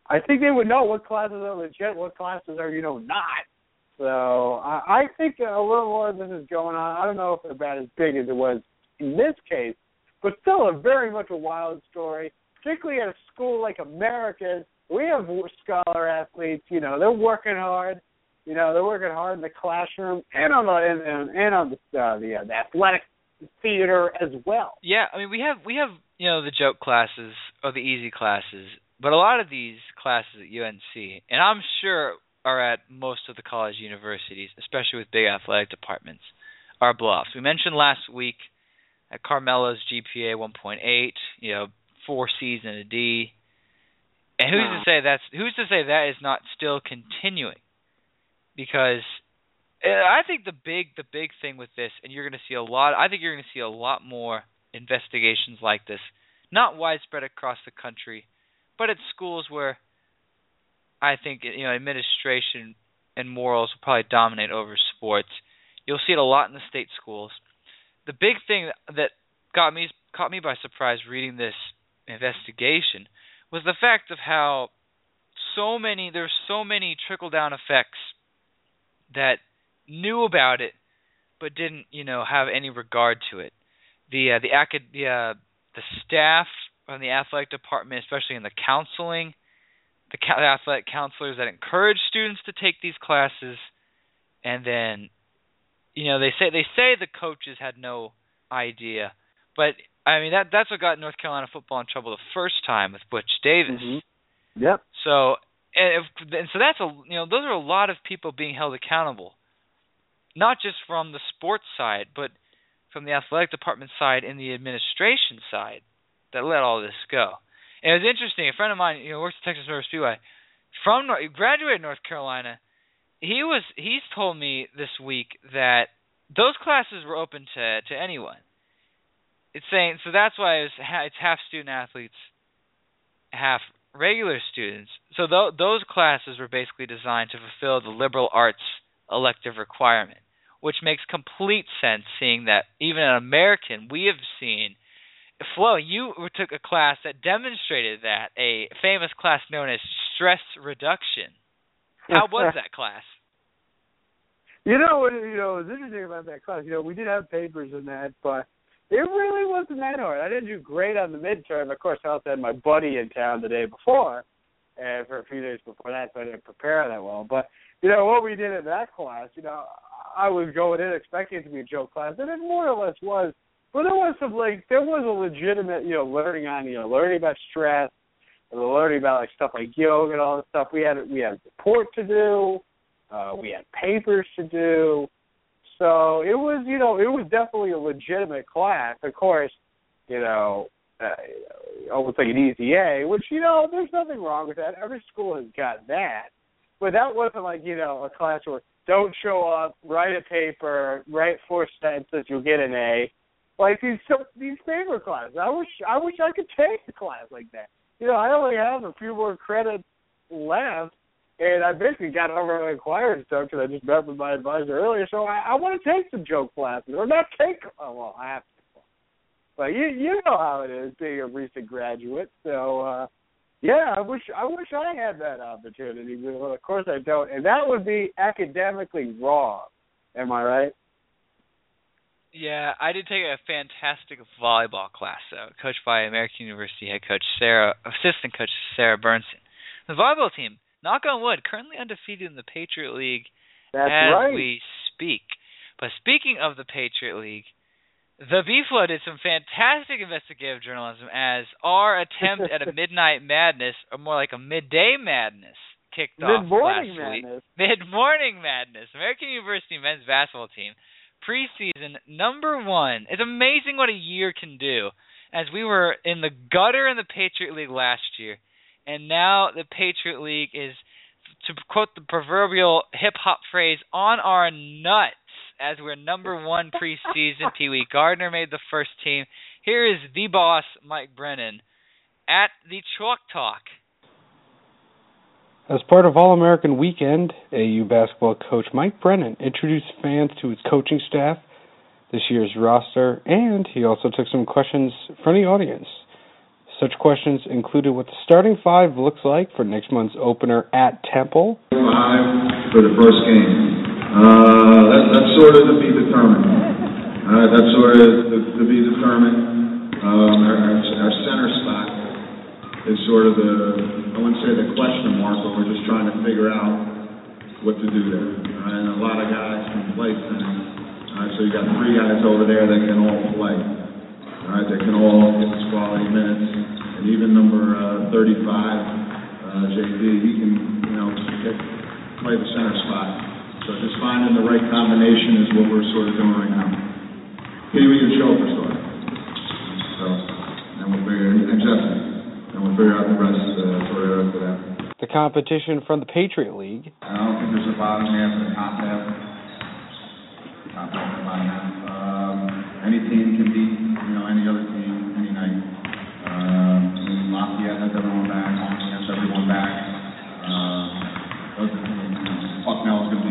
I think they would know what classes are legit, what classes are you know not. So I, I think a little more of this is going on. I don't know if it's about as big as it was in this case, but still a very much a wild story. Particularly at a school like American, we have scholar athletes. You know, they're working hard. You know, they're working hard in the classroom and on the and, and, and on the uh, the, uh, the athletic theater as well. Yeah, I mean we have we have you know the joke classes or the easy classes, but a lot of these classes at UNC, and I'm sure are at most of the college universities, especially with big athletic departments, are bluffs. We mentioned last week at Carmelo's GPA 1.8, you know, four C's and a D. And who's to say that's who's to say that is not still continuing? Because I think the big the big thing with this, and you're going to see a lot. I think you're going to see a lot more investigations like this, not widespread across the country, but at schools where I think you know administration and morals will probably dominate over sports. You'll see it a lot in the state schools. The big thing that got me caught me by surprise reading this investigation was the fact of how so many there's so many trickle down effects that knew about it but didn't you know have any regard to it. The uh, the acad- the, uh, the staff on the athletic department, especially in the counseling, the ca- athletic counselors that encourage students to take these classes, and then you know they say they say the coaches had no idea, but I mean that that's what got North Carolina football in trouble the first time with Butch Davis. Yep. So and, if, and so that's a you know those are a lot of people being held accountable, not just from the sports side, but from the athletic department side and the administration side that let all this go. And it was interesting. A friend of mine, you know, works at Texas Motor Speedway, from North, graduated North Carolina. He was he's told me this week that those classes were open to to anyone. It's saying so that's why it's it's half student athletes, half regular students. So th- those classes were basically designed to fulfill the liberal arts elective requirement, which makes complete sense seeing that even an American we have seen Flo, you took a class that demonstrated that, a famous class known as stress reduction. How was <laughs> that class? You know, what- you know, what's interesting about that class. You know, we did have papers in that, but it really wasn't that hard. I didn't do great on the midterm. Of course, I also had my buddy in town the day before, and for a few days before that, so I didn't prepare that well. But you know, what we did in that class, you know, I was going in expecting it to be a joke class, and it more or less was. But there was some like there was a legitimate, you know, learning on, you know, learning about stress, and learning about like stuff like yoga and all this stuff. We had we had report to do, uh, we had papers to do. So it was, you know, it was definitely a legitimate class. Of course, you know, uh, almost like an easy A, which you know, there's nothing wrong with that. Every school has got that, but that wasn't like you know a class where don't show up, write a paper, write four sentences, you'll get an A. Like these these paper classes, I wish I wish I could take a class like that. You know, I only have a few more credits left, and I basically got over my inquiry stuff because I just met with my advisor earlier. So I, I want to take some joke classes, or not take. Oh well, I have to. But you you know how it is being a recent graduate. So uh Yeah, I wish I wish I had that opportunity, but well, of course I don't, and that would be academically wrong. Am I right? Yeah, I did take a fantastic volleyball class, though, coached by American University head coach Sarah, assistant coach Sarah Bernstein. The volleyball team, knock on wood, currently undefeated in the Patriot League That's as right. we speak. But speaking of the Patriot League, the B Flow did some fantastic investigative journalism as our attempt at a <laughs> midnight madness, or more like a midday madness, kicked off Mid-morning last week. madness. <laughs> Mid morning madness. American University men's basketball team, preseason number one. It's amazing what a year can do. As we were in the gutter in the Patriot League last year, and now the Patriot League is, to quote the proverbial hip hop phrase, on our nuts. As we're number one preseason, Pee Wee Gardner made the first team. Here is the boss, Mike Brennan, at the Chalk Talk. As part of All American Weekend, AU basketball coach Mike Brennan introduced fans to his coaching staff, this year's roster, and he also took some questions from the audience. Such questions included what the starting five looks like for next month's opener at Temple. Five for the first game. Uh, that, that's sort of to be determined. Uh, that's sort of to, to be determined. Um, our, our, center spot is sort of the, I wouldn't say the question mark, but we're just trying to figure out what to do there. Uh, and a lot of guys can play center. Uh, so you got three guys over there that can all play. All right, that can all get us quality minutes. And even number uh, 35, uh, JD, he can, you know, get, play the center spot. So just finding the right combination is what we're sort of doing right now. Wee and Show for starting. So, and we'll figure, and Justin, and we'll figure out the rest, uh, of after that. The competition from the Patriot League. I don't think there's a bottom half and a top half. Top half and bottom half. Um, any team can beat, you know, any other team any night. Um, mean, Lafayette has everyone back, Army has everyone back. Uh, those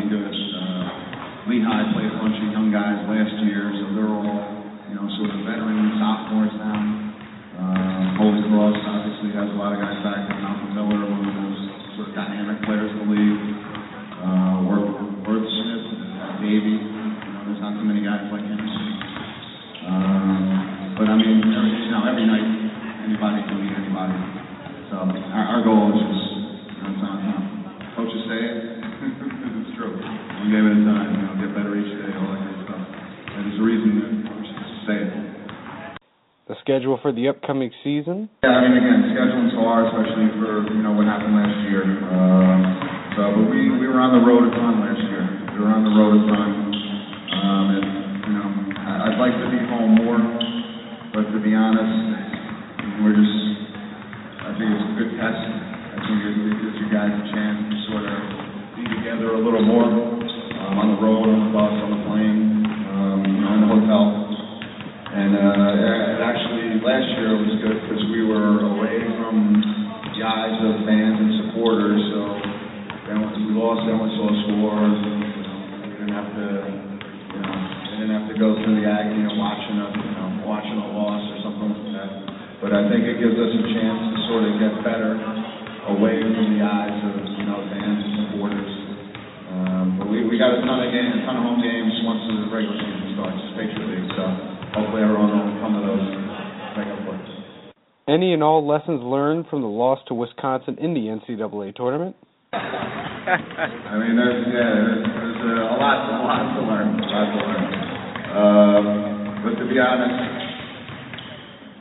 good. Uh, Lehigh played a bunch of young guys last year, so they're all, you know, sort of veteran sophomores now. Um, Holy Cross obviously has a lot of guys back. there. Malcolm Miller, one of the most sort of dynamic players in the league. Uh, Worth, Worth Smith, uh, Davey. You know, there's not too many guys like him. Um, but I mean, every, you know, every night anybody can beat anybody. So our, our goal is just, you know, it's not, you know, coaches say it. it's true. One game at a time. You know, get better each day. All that good stuff. And there's a reason that we should say it. The schedule for the upcoming season. Yeah, I mean, again, scheduling's hard, especially for you know what happened last year. Um, so, but we we were on the road a ton last year. We were on the road a ton, um, and you know, I'd like to be home more, but to be honest, we're just. I think it's a good test. I think it, it gives you guys a chance to sort of be together a little more um, on the road, on the bus, And all lessons learned from the loss to Wisconsin in the NCAA tournament. <laughs> I mean, there's yeah, there's, there's a lot, a lot to learn, a lot to learn. Um, but to be honest,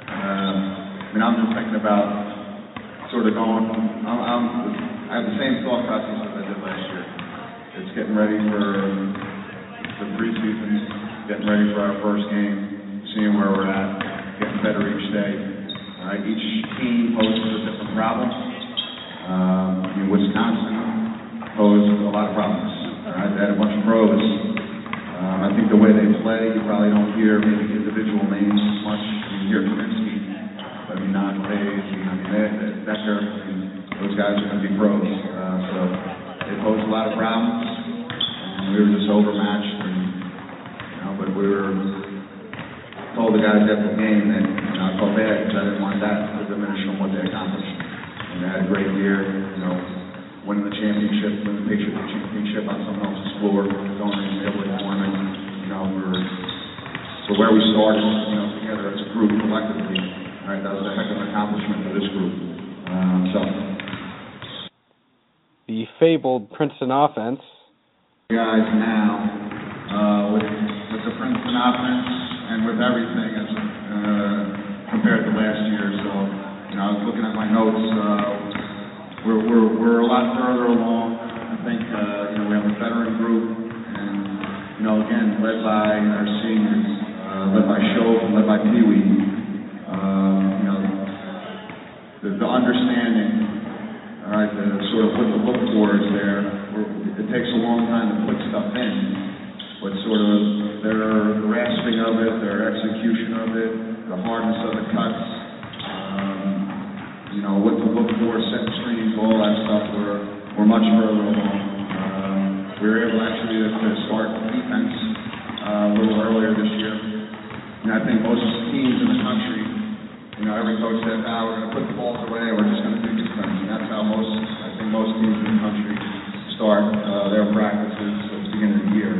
um, I mean, I'm just thinking about sort of going. I'm, I'm, I have the same thought process as I did last year. It's getting ready for the preseason, getting ready for our first game, seeing where we're at, getting better each day. Right, each team poses a different problem. Um, I mean, Wisconsin posed a lot of problems. All right, they had a bunch of pros. Um, I think the way they play, you probably don't hear maybe individual names as much. You hear Kaminsky, I mean, not Faze, I mean, they, they, Dekker, I mean, those guys are going to be pros. Uh, so they posed a lot of problems, and we were just overmatched. And, you know, but we were told the guys after the game that you know, I felt bad because I didn't want that to diminish from what they accomplished. and had a great year. You know, winning the championship, winning the Patriot championship on someone else's floor, going to the middle tournament. You know, we're for where we started, you know, together as a group collectively. All right, that was a heck of an accomplishment for this group. Um, so The fabled Princeton offense. guys now uh, with with the Princeton offense and with everything as uh, compared to last year. So you know, I was looking at my notes. Uh, we're we're we're a lot further along. I think uh, you know we have a veteran group, and you know again led by our seniors, uh, led by and led by Pee Wee. Um, you know the, the understanding all right, the sort of what to look for is there. It takes a long time to put stuff in, but sort of their grasping of it, their execution of it, the hardness of the cuts, um, you know, what to look for, set screens, all that stuff. We're we're much further along. Um, we were able actually to, to start defense uh, a little earlier this year, and I think most teams in the country you know, every coach said, ah, we're going to put the balls away, we're just going to do defense. And that's how most, I think most teams in the country start uh, their practices at the beginning of the year.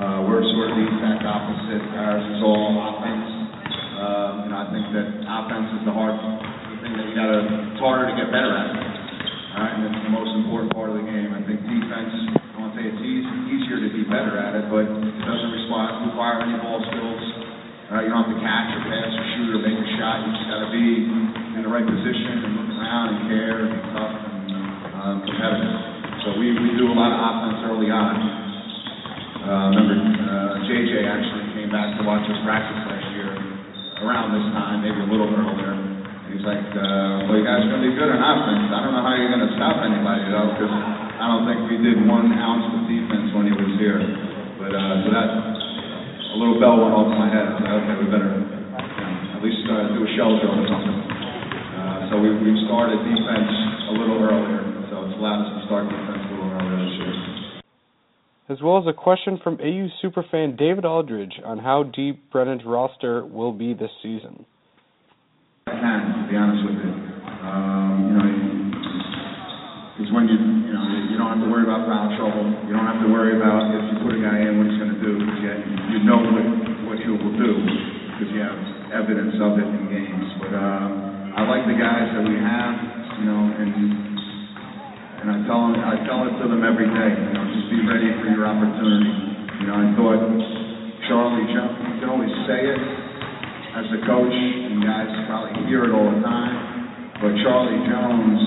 Uh, we're sort of the exact opposite. Ours is all offense. Um, and I think that offense is the hard, the thing that you got to, it's harder to get better at. All right, and it's the most important part of the game. I think defense, I won't say it's easy, easier to be better at it, but it doesn't require, require any ball skills. Uh, you don't have to catch or pass or shoot or make a shot. You just got to be in the right position and look around and care and be tough and um, competitive. So we, we do a lot of offense early on. Uh, remember, uh, JJ actually came back to watch us practice around this time, maybe a little earlier. He's like, uh, well, you guys are going to be good on offense. I don't know how you're going to stop anybody, though, because I don't think we did one ounce of defense when he was here. But uh, so that a little bell went off in my head. I said, okay, we better you know, at least uh, do a shell drill or something. Uh, so we, we started defense a little earlier, so it's allowed us to start defense a little earlier this year. As well as a question from AU superfan David Aldridge on how deep Brennan's roster will be this season. I can, to be honest with you. Um, you know, because when you, you know, you don't have to worry about foul trouble. You don't have to worry about if you put a guy in what he's going to do. Because you, know what what he will do because you have evidence of it in games. But um, I like the guys that we have, you know, and and I tell them, I tell it to them every day. You know, ready for your opportunity. You know, I thought Charlie. You can always say it as a coach, and guys probably hear it all the time. But Charlie Jones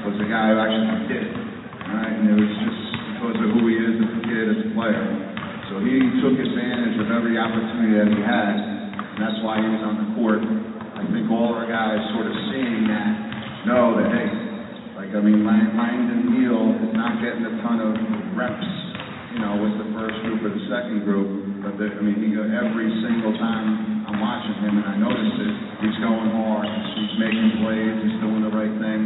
was the guy who actually did it. Right? And it was just because of who he is as a kid, as a player. So he took advantage of every opportunity that he had, and that's why he was on the court. I think all our guys sort of seeing that know that, hey, like, I mean, Lang- Langdon Neal is not getting a ton of reps, you know, with the first group or the second group. But, the, I mean, he go, every single time I'm watching him and I notice it, he's going hard, he's, making plays, he's doing the right thing.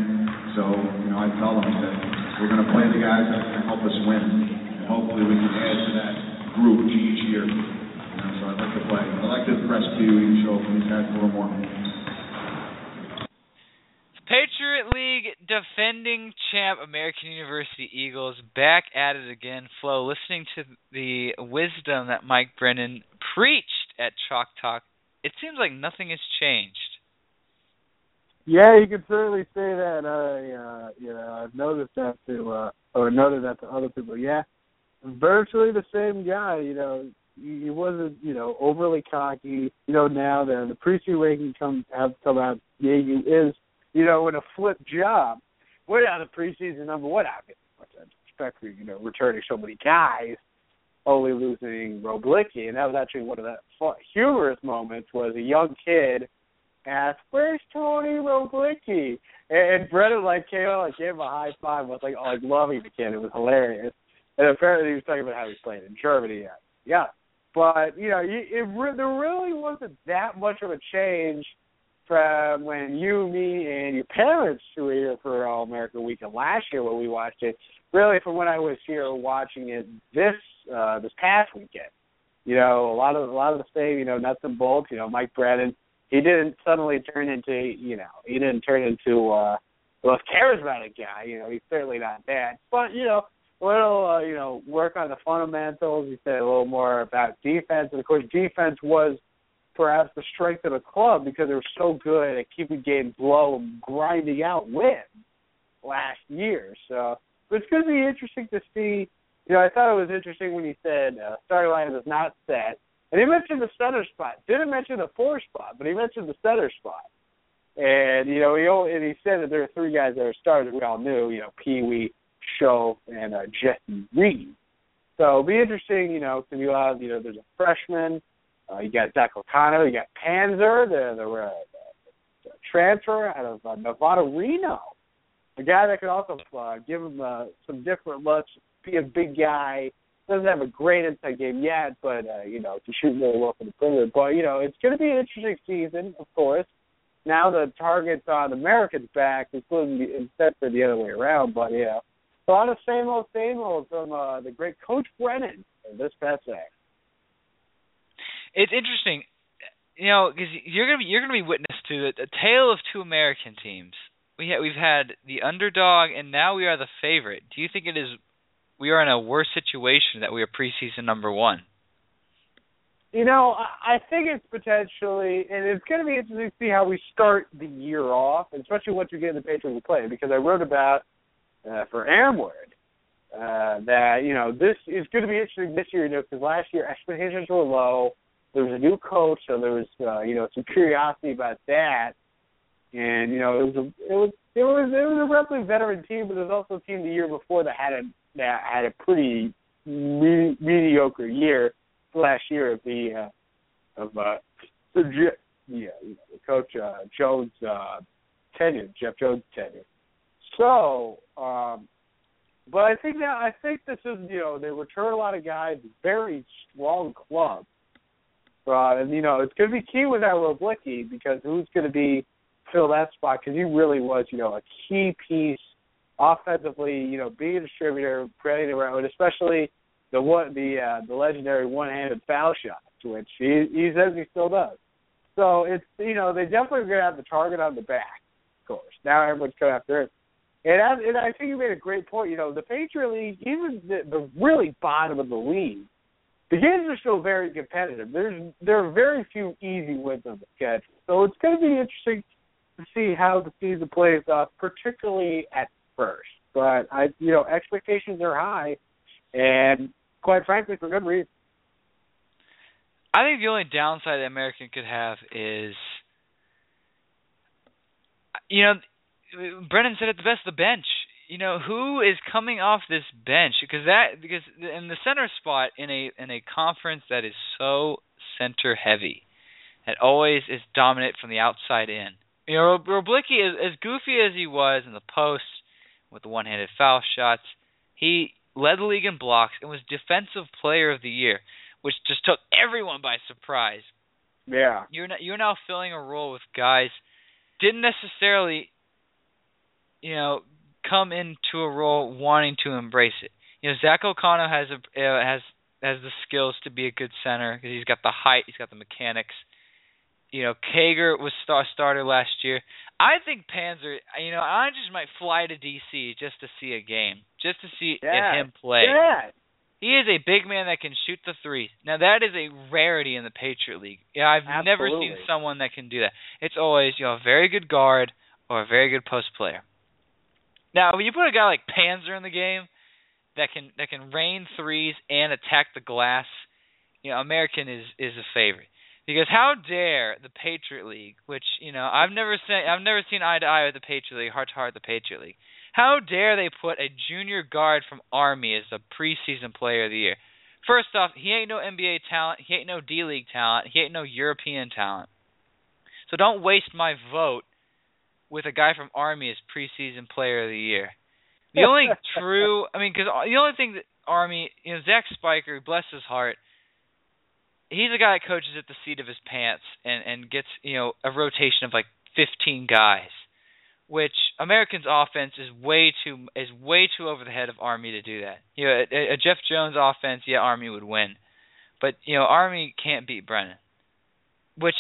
So, you know, I tell them that we're going to play the guys that can help us win. And hopefully we can add to that group each year. You know, so I'd like to play. I'd like to press Wee and show these guys a little more. Patriot League defending champ American University Eagles back at it again. Flo, listening to the wisdom that Mike Brennan preached at Chalk Talk, it seems like nothing has changed. Yeah, you can certainly say that. I, uh, you know, I've noticed that to, uh, or noted that to other people. Yeah, virtually the same guy. You know, he wasn't, you know, overly cocky. You know, now the the preseason ranking come have come out. Yeah, he is, you know, in a flip job. We're not the preseason number one. I mean, what's that for you know returning so many guys, only losing Wroblicki, and that was actually one of the humorous moments. Was a young kid asked, "Where's Tony Wroblicki?" And, and Brennan like came out, like gave him a high five, I was like, "Oh, like loving the kid. It was hilarious. And apparently he was talking about how he's playing in Germany. Yeah, yeah. But you know, it re- there really wasn't that much of a change from when you, me, and your parents were here for All America Weekend last year when we watched it. Really, from when I was here watching it this uh, this past weekend. You know, a lot of a lot of the same. You know, nuts and bolts. You know, Mike Brennan. He didn't suddenly turn into you know he didn't turn into uh, most charismatic guy. You know, he's certainly not that. But you know, a little uh, you know work on the fundamentals. He said a little more about defense, and of course, defense was perhaps the strength of the club because they were so good at keeping games low and grinding out wins last year. So it's going to be interesting to see. You know, I thought it was interesting when he said uh, starting lineup is not set, and he mentioned the center spot. Didn't mention the four spot, but he mentioned the center spot. And you know, he only, and he said that there are three guys that are starters we all knew. You know, Pee Wee, Schoaf, and uh, Jesse Reed. So it'll be interesting. You know, because you have you know there's a freshman. Uh, you got Zach O'Connor. You got Panzer, the the, uh, the transfer out of uh, Nevada Reno. A guy that could also uh, give him uh, some different looks, be a big guy. Doesn't have a great inside game yet, but uh, you know can shoot really well from the perimeter. But you know it's going to be an interesting season, of course. Now the target's on Americans' back, including instead for the other way around. But yeah, a lot of same old, same old from uh, the great Coach Brennan this past day. It's interesting, you know, because you're gonna be you're gonna be witness to a, a tale of two American teams. We ha- we've had the underdog, and now we are the favorite. Do you think it is we are in a worse situation that we are preseason number one? You know, I think it's potentially, and it's going to be interesting to see how we start the year off, especially once we get the Patriots play. Because I wrote about uh, for Amward uh, that you know this is going to be interesting this year. You know, because last year expectations were low. There was a new coach, so there was uh, you know some curiosity about that. And you know, it was a it was it was it was a relatively veteran team, but it was also a team the year before that had a that had a pretty me- mediocre year last year of the uh, of uh, the yeah coach uh, Jones uh, tenure, Jeff Jones tenure. So, um, but I think now I think this is you know they return a lot of guys, very strong club, uh, and you know it's going to be key with that Wroblicki because who's going to be fill that spot because he really was you know a key piece offensively, you know, being a distributor, creating around, especially the one the uh, the legendary one-handed foul shot, which he he says he still does. So it's you know they definitely are going to have the target on the back, of course. Now everyone's coming after it. And I, and I think you made a great point. You know, the Patriot League, even the, the really bottom of the league, the games are still very competitive. There's there are very few easy wins on the schedule, so it's going to be interesting to see how the season plays off, particularly at first. But I, you know, expectations are high, and quite frankly, for good reason. I think the only downside that American could have is, you know, Brennan said it the best. The bench. You know, who is coming off this bench? Because that because in the center spot in a in a conference that is so center heavy, that always is dominant from the outside in. You know, Wroblicki, as, as goofy as he was in the post with the one-handed foul shots, he led the league in blocks and was defensive player of the year, which just took everyone by surprise. Yeah. You're not, you're now filling a role with guys didn't necessarily you know come into a role wanting to embrace it. You know, Zach O'Connor has a uh, has has the skills to be a good center because he's got the height, he's got the mechanics. You know, Kager was star starter last year. I think Panzer. You know, I just might fly to DC just to see a game, just to see yeah. him play. Yeah. He is a big man that can shoot the three. Now that is a rarity in the Patriot League. Yeah, I've Absolutely. never seen someone that can do that. It's always you know a very good guard or a very good post player. Now, when you put a guy like Panzer in the game that can that can rain threes and attack the glass, you know, American is is a favorite. Because how dare the Patriot League, which you know I've never seen I've never seen eye to eye with the Patriot League, heart to heart the Patriot League. How dare they put a junior guard from Army as the preseason player of the year? First off, he ain't no NBA talent, he ain't no D League talent, he ain't no European talent. So don't waste my vote with a guy from Army as preseason player of the year. <laughs> The only true, I mean, because uh, the only thing that Army, you know, Zach Spiker, bless his heart, he's a guy that coaches at the seat of his pants and and gets you know a rotation of like 15 guys, which Americans' offense is way too is way too over the head of Army to do that. You know, a, a Jeff Jones offense, yeah, Army would win, but you know Army can't beat Brennan, which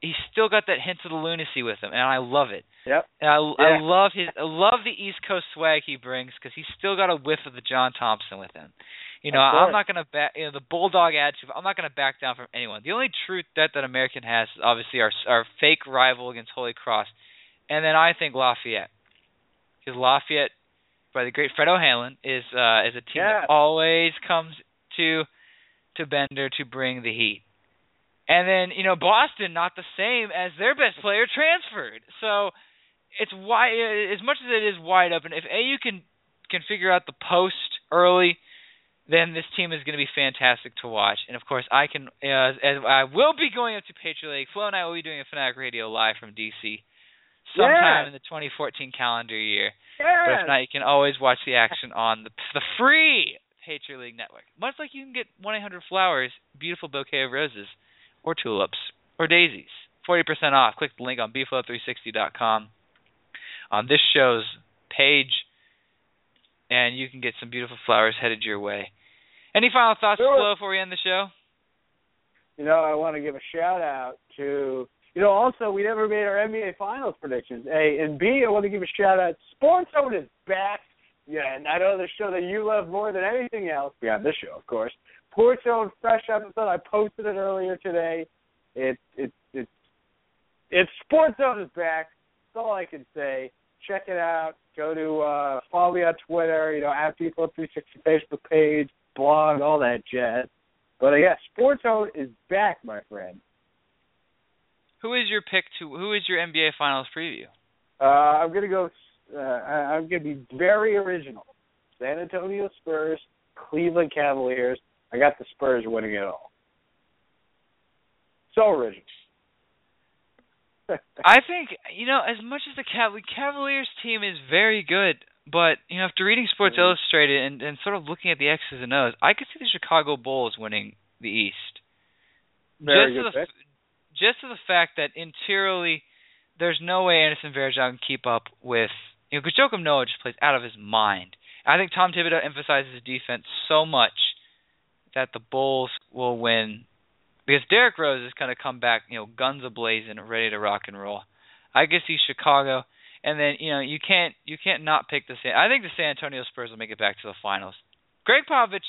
he's still got that hint of the lunacy with him, and I love it. Yep. And I, I love his I love the East Coast swag he brings because he's still got a whiff of the John Thompson with him. You know, I'm not gonna back. You know, the bulldog attitude. I'm not gonna back down from anyone. The only true threat that American has is obviously our our fake rival against Holy Cross, and then I think Lafayette, because Lafayette, by the great Fred O'Hanlon, is uh, is a team Yeah. that always comes to to Bender to bring the heat. And then you know Boston, not the same as their best player transferred. So it's wide as much as it is wide open. If AU can can figure out the post early, then this team is going to be fantastic to watch. And of course, I can uh, as I will be going up to Patriot League. Flo and I will be doing a Fanatic Radio live from DC sometime Yeah. in the 2014 calendar year. But Yes. if not, you can always watch the action on the the free Patriot League network. Much like you can get 1-800 Flowers, beautiful bouquet of roses, or tulips, or daisies. 40% off. Click the link on bflow360.com on um, this show's page, and you can get some beautiful flowers headed your way. Any final thoughts, Sure. Flo, before we end the show? You know, I want to give a shout out to you know, also we never made our NBA Finals predictions. A and B, I want to give a shout out. Sports Zone is back. Yeah, and I know the show that you love more than anything else. Beyond this show, of course. Sports Zone fresh episode. I posted it earlier today. It it it it's Sports Zone is back. That's all I can say. Check it out. Go to uh follow me on Twitter, you know, at people three sixty Facebook page, blog, all that jazz. But uh, yeah, Sports Zone is back, my friend. Who is your pick to? Who is your NBA Finals preview? Uh, I'm gonna go. Uh, I'm gonna be very original. San Antonio Spurs, Cleveland Cavaliers. I got the Spurs winning it all. So original. <laughs> I think you know as much as the Cav- Cavaliers team is very good, but you know after reading Sports Mhm. Illustrated and, and sort of looking at the X's and O's, I could see the Chicago Bulls winning the East. Very just to the pick. just to the fact that interiorly, there's no way Anderson Varejao can keep up with you know because Joakim Noah just plays out of his mind. I think Tom Thibodeau emphasizes defense so much that the Bulls will win because Derrick Rose is going to come back, you know, guns ablazing, and ready to rock and roll. I could see Chicago, and then you know you can't you can't not pick the San. I think the San Antonio Spurs will make it back to the finals. Gregg Popovich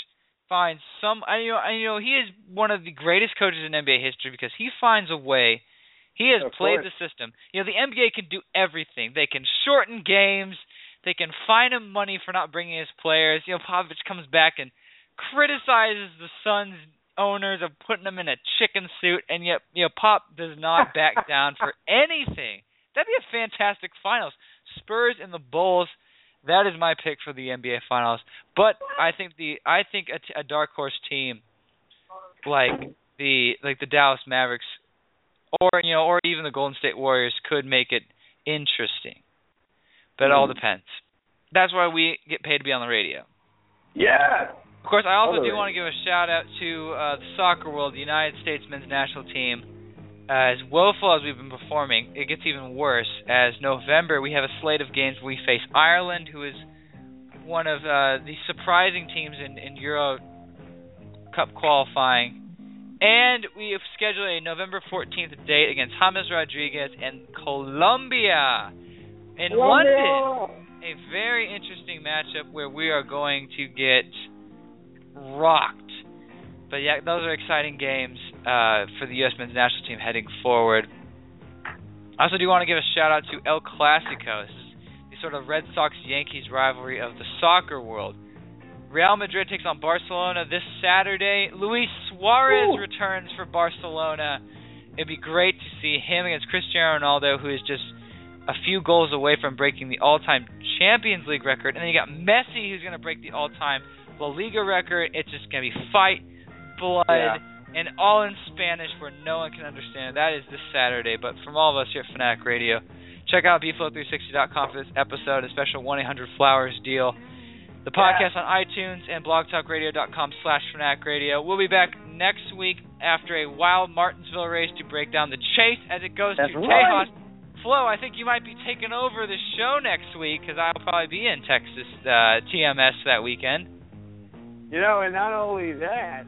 finds some. I you know, I, you know he is one of the greatest coaches in NBA history because he finds a way. He has Of played course. the system. You know, the NBA can do everything. They can shorten games. They can fine him money for not bringing his players. You know, Popovich comes back and criticizes the Suns owners of putting them in a chicken suit, and yet you know Pop does not <laughs> back down for anything. That'd be a fantastic finals. Spurs and the Bulls. That is my pick for the NBA Finals. But I think the I think a, t- a dark horse team like the like the Dallas Mavericks or you know or even the Golden State Warriors could make it interesting. But it all Mm. depends. That's why we get paid to be on the radio. Yeah. Of course, I also do want to give a shout out to uh, the soccer world, the United States men's national team. Uh, as woeful as we've been performing, it gets even worse. As November, we have a slate of games. We face Ireland, who is one of uh, the surprising teams in, in Euro Cup qualifying, and we have scheduled a November 14th date against James Rodriguez and Colombia in London a very interesting matchup where we are going to get rocked. But yeah, those are exciting games uh, for the U.S. men's national team heading forward. I also do want to give a shout out to El Clasico. This is the sort of Red Sox Yankees rivalry of the soccer world. Real Madrid takes on Barcelona this Saturday. Luis Suarez Ooh. returns for Barcelona. It'd be great to see him against Cristiano Ronaldo, who is just a few goals away from breaking the all-time Champions League record. And then you got Messi, who's going to break the all-time La Liga record. It's just going to be fight, blood, Yeah. and all in Spanish where no one can understand. That is this Saturday. But from all of us here at Fanatic Radio, check out bflow360.com for this episode, a special 1-800-Flowers deal. The podcast on iTunes and blogtalkradio.com slash Fanatic Radio. We'll be back next week after a wild Martinsville race to break down the chase as it goes That's to right. Tejas. Flo, I think you might be taking over the show next week because I'll probably be in Texas uh, TMS that weekend. You know, and not only that,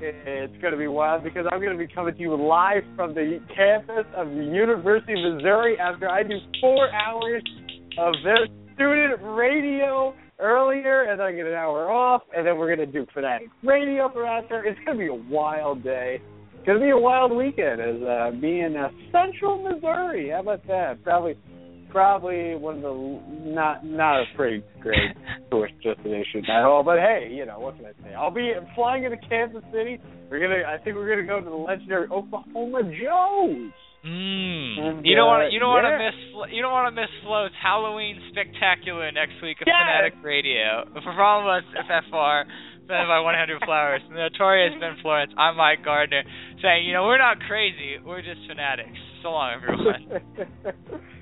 it's going to be wild because I'm going to be coming to you live from the campus of the University of Missouri after I do four hours of their student radio earlier, and then I get an hour off, and then we're going to do Fanatic Radio for after. It's going to be a wild day. It's going to be a wild weekend as uh, me in uh, Central Missouri. How about that? Probably probably one of the not not a pretty great tourist destination at all. But hey, you know what can I say? I'll be flying into Kansas City. We're gonna I think we're gonna go to the legendary Oklahoma Joe's. Mm. And, You don't want uh, to. You don't want to miss. Flo- You don't want to miss Float's Halloween spectacular next week of Yes! Fanatic Radio. For all of us FFR, presented by 100 Flowers, the notorious Ben Florence. I'm Mike Gardner, saying, you know, we're not crazy. We're just fanatics. So long, everyone. <laughs>